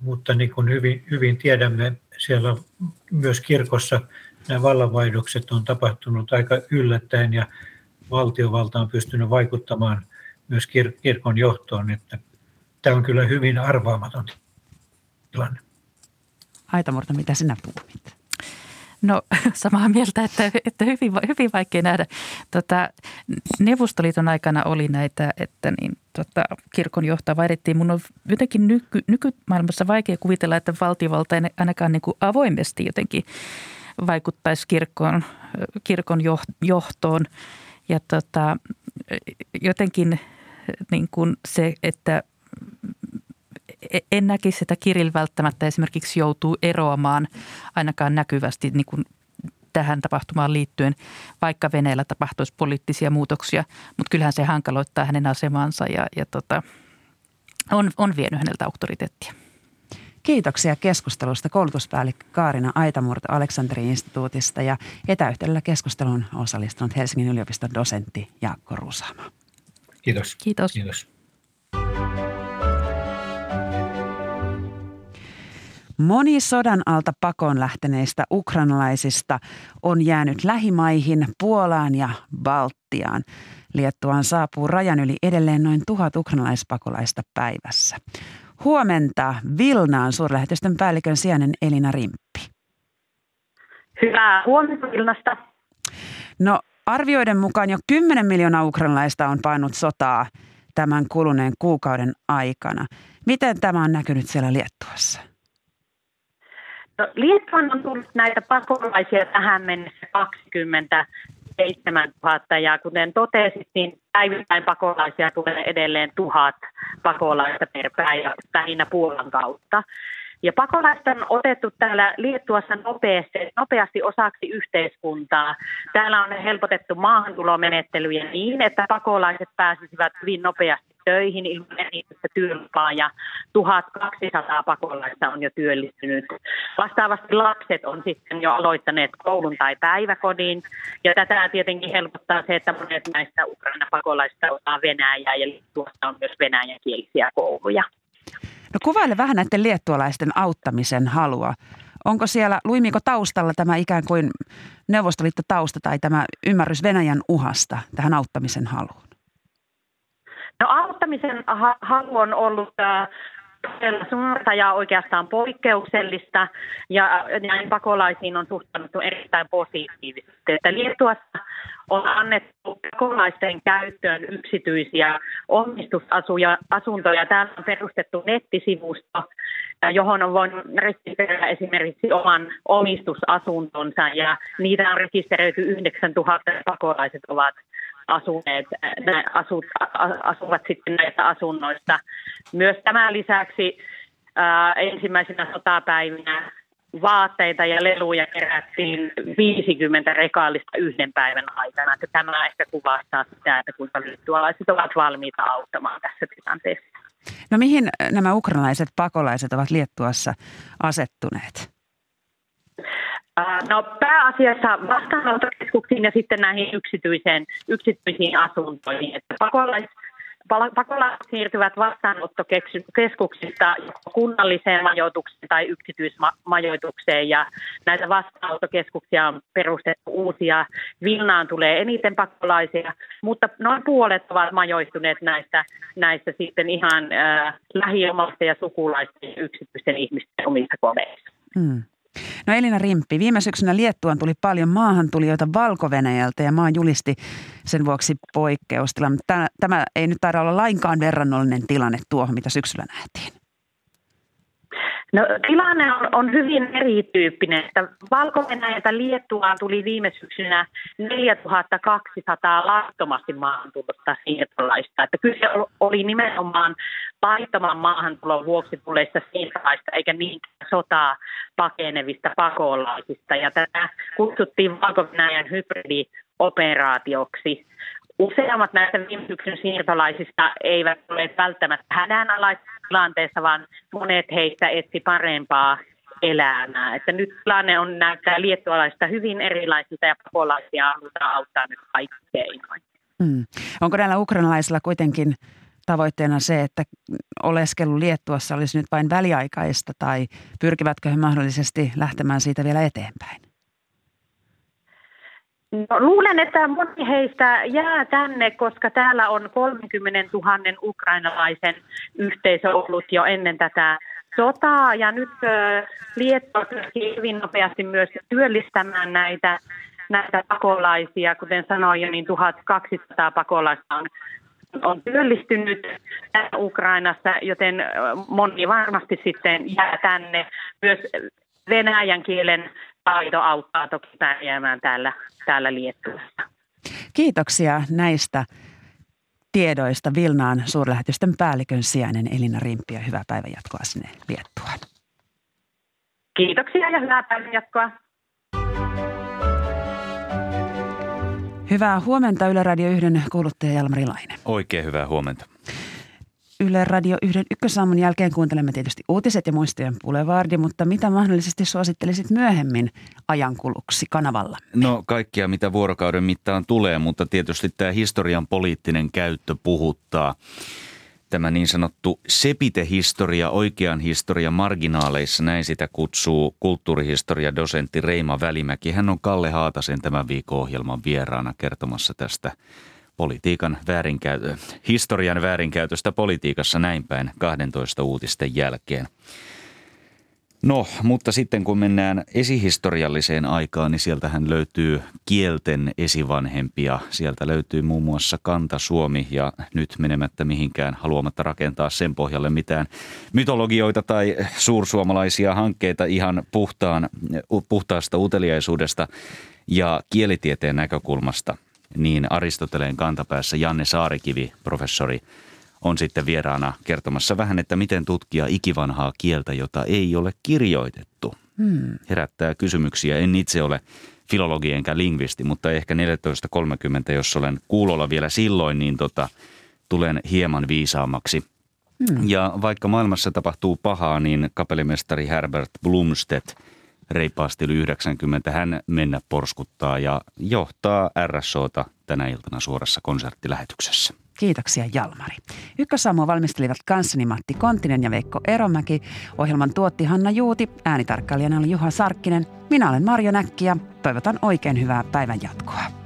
mutta niin kuin hyvin, hyvin tiedämme, siellä myös kirkossa nämä vallanvaihdokset on tapahtunut aika yllättäen ja valtiovalta on pystynyt vaikuttamaan myös kir- kirkon johtoon, että tämä on kyllä hyvin arvaamaton tilanne. Aitamurta, mitä sinä puhut? No samaa mieltä, että, että hyvin, hyvin vaikea nähdä. Tota, Neuvostoliiton aikana oli näitä, että niin, tota, kirkon johtaa vaihdettiin. Mun on jotenkin nyky, nykymaailmassa vaikea kuvitella, että valtiovalta ainakaan niin kuin avoimesti jotenkin vaikuttaisi kirkon, kirkon johtoon. Ja tota, jotenkin niin kuin se, että en näkisi, että Kirill välttämättä esimerkiksi joutuu eroamaan ainakaan näkyvästi niin kuin tähän tapahtumaan liittyen, vaikka Venäjällä tapahtuisi poliittisia muutoksia, mutta kyllähän se hankaloittaa hänen asemansa ja, ja tota, on, on vienyt häneltä auktoriteettia. Kiitoksia keskustelusta koulutuspäällikkö Kaarina Aitamurto Aleksanteri instituutista ja etäyhteydellä keskusteluun osallistunut Helsingin yliopiston dosentti Jaakko Rusama. Kiitos. Kiitos. Kiitos. Moni sodan alta pakoon lähteneistä ukrainalaisista on jäänyt lähimaihin Puolaan ja Baltiaan. Liettuaan saapuu rajan yli edelleen noin tuhat ukrainalaispakolaista päivässä. Huomenta Vilnaan suurlähetystön päällikön sijainen Elina Rimppi. Hyvää huomenta Vilnasta. No arvioiden mukaan jo 10 miljoonaa ukrainalaista on painut sotaa tämän kuluneen kuukauden aikana. Miten tämä on näkynyt siellä Liettuassa? No, Liettuan on tullut näitä pakolaisia tähän mennessä 20 7000 ja kuten totesit, niin päivittäin pakolaisia tulee edelleen tuhat pakolaista per päivä lähinnä Puolan kautta. Ja pakolaista on otettu täällä Liettuassa nopeasti, nopeasti osaksi yhteiskuntaa. Täällä on helpotettu maahantulomenettelyjä niin, että pakolaiset pääsisivät hyvin nopeasti töihin ilman erityistä työlupaa ja 1200 pakolaista on jo työllistynyt. Vastaavasti lapset on sitten jo aloittaneet koulun tai päiväkodin ja tätä tietenkin helpottaa se, että monet näistä Ukraina pakolaista osaa Venäjää ja tuossa on myös venäjänkielisiä kouluja. No kuvaile vähän näiden liettualaisten auttamisen halua. Onko siellä, luimiko taustalla tämä ikään kuin Neuvostoliitto tausta tai tämä ymmärrys Venäjän uhasta tähän auttamisen haluun? No auttamisen halu on ollut äh, suurta ja oikeastaan poikkeuksellista ja näin pakolaisiin on suhtauduttu erittäin positiivisesti. Että Liettuassa on annettu pakolaisten käyttöön yksityisiä omistusasuntoja. Täällä on perustettu nettisivusto, johon on voinut rekisteröidä esimerkiksi oman omistusasuntonsa ja niitä on rekisteröity 9000 pakolaiset ovat asuneet, asut, asuvat sitten näistä asunnoista. Myös tämän lisäksi ensimmäisenä sotapäivinä vaatteita ja leluja kerättiin 50 rekaalista yhden päivän aikana. Että tämä ehkä kuvastaa sitä, että kuinka liittualaiset ovat valmiita auttamaan tässä tilanteessa. No mihin nämä ukrainalaiset pakolaiset ovat Liettuassa asettuneet? No pääasiassa vastaanottokeskuksiin ja sitten näihin yksityiseen, yksityisiin asuntoihin. Että pakolais, pakolaiset siirtyvät vastaanottokeskuksista kunnalliseen majoitukseen tai yksityismajoitukseen ja näitä vastaanottokeskuksia on perustettu uusia. Vilnaan tulee eniten pakolaisia, mutta noin puolet ovat majoittuneet näistä, näistä sitten ihan äh, lähiomaisten ja sukulaisten yksityisten ihmisten omissa kodeissa. Hmm. No Elina Rimppi, viime syksynä Liettuan tuli paljon maahantulijoita valko ja maa julisti sen vuoksi poikkeustilan. Tämä, ei nyt taida olla lainkaan verrannollinen tilanne tuohon, mitä syksyllä nähtiin. No, tilanne on, on hyvin erityyppinen. valko Liettuaan tuli viime syksynä 4200 laittomasti maahantulosta siirtolaista. Että kyse oli nimenomaan laittoman maahantulon vuoksi tulleista siirtolaista, eikä niinkään sotaa pakenevista pakolaisista. Ja tätä kutsuttiin valko hybridioperaatioksi. Useammat näistä viime syksyn siirtolaisista eivät ole välttämättä hädänalaisessa tilanteessa, vaan monet heistä etsi parempaa elämää. Että nyt tilanne on näyttää liettualaista hyvin erilaisilta ja pakolaisia halutaan auttaa nyt kaikki keinoin. Mm. Onko näillä ukrainalaisilla kuitenkin tavoitteena se, että oleskelu Liettuassa olisi nyt vain väliaikaista tai pyrkivätkö he mahdollisesti lähtemään siitä vielä eteenpäin? No, luulen, että moni heistä jää tänne, koska täällä on 30 000 ukrainalaisen yhteisö ollut jo ennen tätä sotaa. Ja nyt Liettua pyrkii hyvin nopeasti myös työllistämään näitä, näitä pakolaisia. Kuten sanoin jo, niin 1200 pakolaista on, on työllistynyt Ukrainassa, joten moni varmasti sitten jää tänne. Myös venäjän kielen taito auttaa toki pärjäämään täällä, täällä Liettuassa. Kiitoksia näistä tiedoista Vilnaan suurlähetystön päällikön sijainen Elina Rimpi ja hyvää päivänjatkoa sinne Liettuaan. Kiitoksia ja hyvää päivänjatkoa. Hyvää huomenta Yle Radio 1 kuuluttaja Jalmari Laine. Oikein hyvää huomenta. Yle Radio 1 ykkösaamun jälkeen kuuntelemme tietysti uutiset ja muistojen Boulevardin, mutta mitä mahdollisesti suosittelisit myöhemmin ajankuluksi kanavalla? No kaikkia, mitä vuorokauden mittaan tulee, mutta tietysti tämä historian poliittinen käyttö puhuttaa. Tämä niin sanottu sepitehistoria oikean historian marginaaleissa, näin sitä kutsuu kulttuurihistoria dosentti Reima Välimäki. Hän on Kalle Haatasen tämän viikon ohjelman vieraana kertomassa tästä politiikan väärinkäytö, historian väärinkäytöstä politiikassa näin päin 12 uutisten jälkeen. No, mutta sitten kun mennään esihistorialliseen aikaan, niin sieltähän löytyy kielten esivanhempia. Sieltä löytyy muun muassa Kanta Suomi ja nyt menemättä mihinkään haluamatta rakentaa sen pohjalle mitään mytologioita tai suursuomalaisia hankkeita ihan puhtaan, puhtaasta uteliaisuudesta. Ja kielitieteen näkökulmasta niin Aristoteleen kantapäässä Janne Saarikivi, professori, on sitten vieraana kertomassa vähän, että miten tutkia ikivanhaa kieltä, jota ei ole kirjoitettu. Hmm. Herättää kysymyksiä. En itse ole filologi enkä lingvisti, mutta ehkä 14.30, jos olen kuulolla vielä silloin, niin tota, tulen hieman viisaammaksi. Hmm. Ja vaikka maailmassa tapahtuu pahaa, niin kapellimestari Herbert Blumstedt reippaasti yli 90, hän mennä porskuttaa ja johtaa RSOta tänä iltana suorassa konserttilähetyksessä. Kiitoksia Jalmari. Ykkösaamua valmistelivat kanssani Matti Kontinen ja Veikko Eromäki. Ohjelman tuotti Hanna Juuti, äänitarkkailijana oli Juha Sarkkinen. Minä olen Marjo Näkki ja toivotan oikein hyvää päivän jatkoa.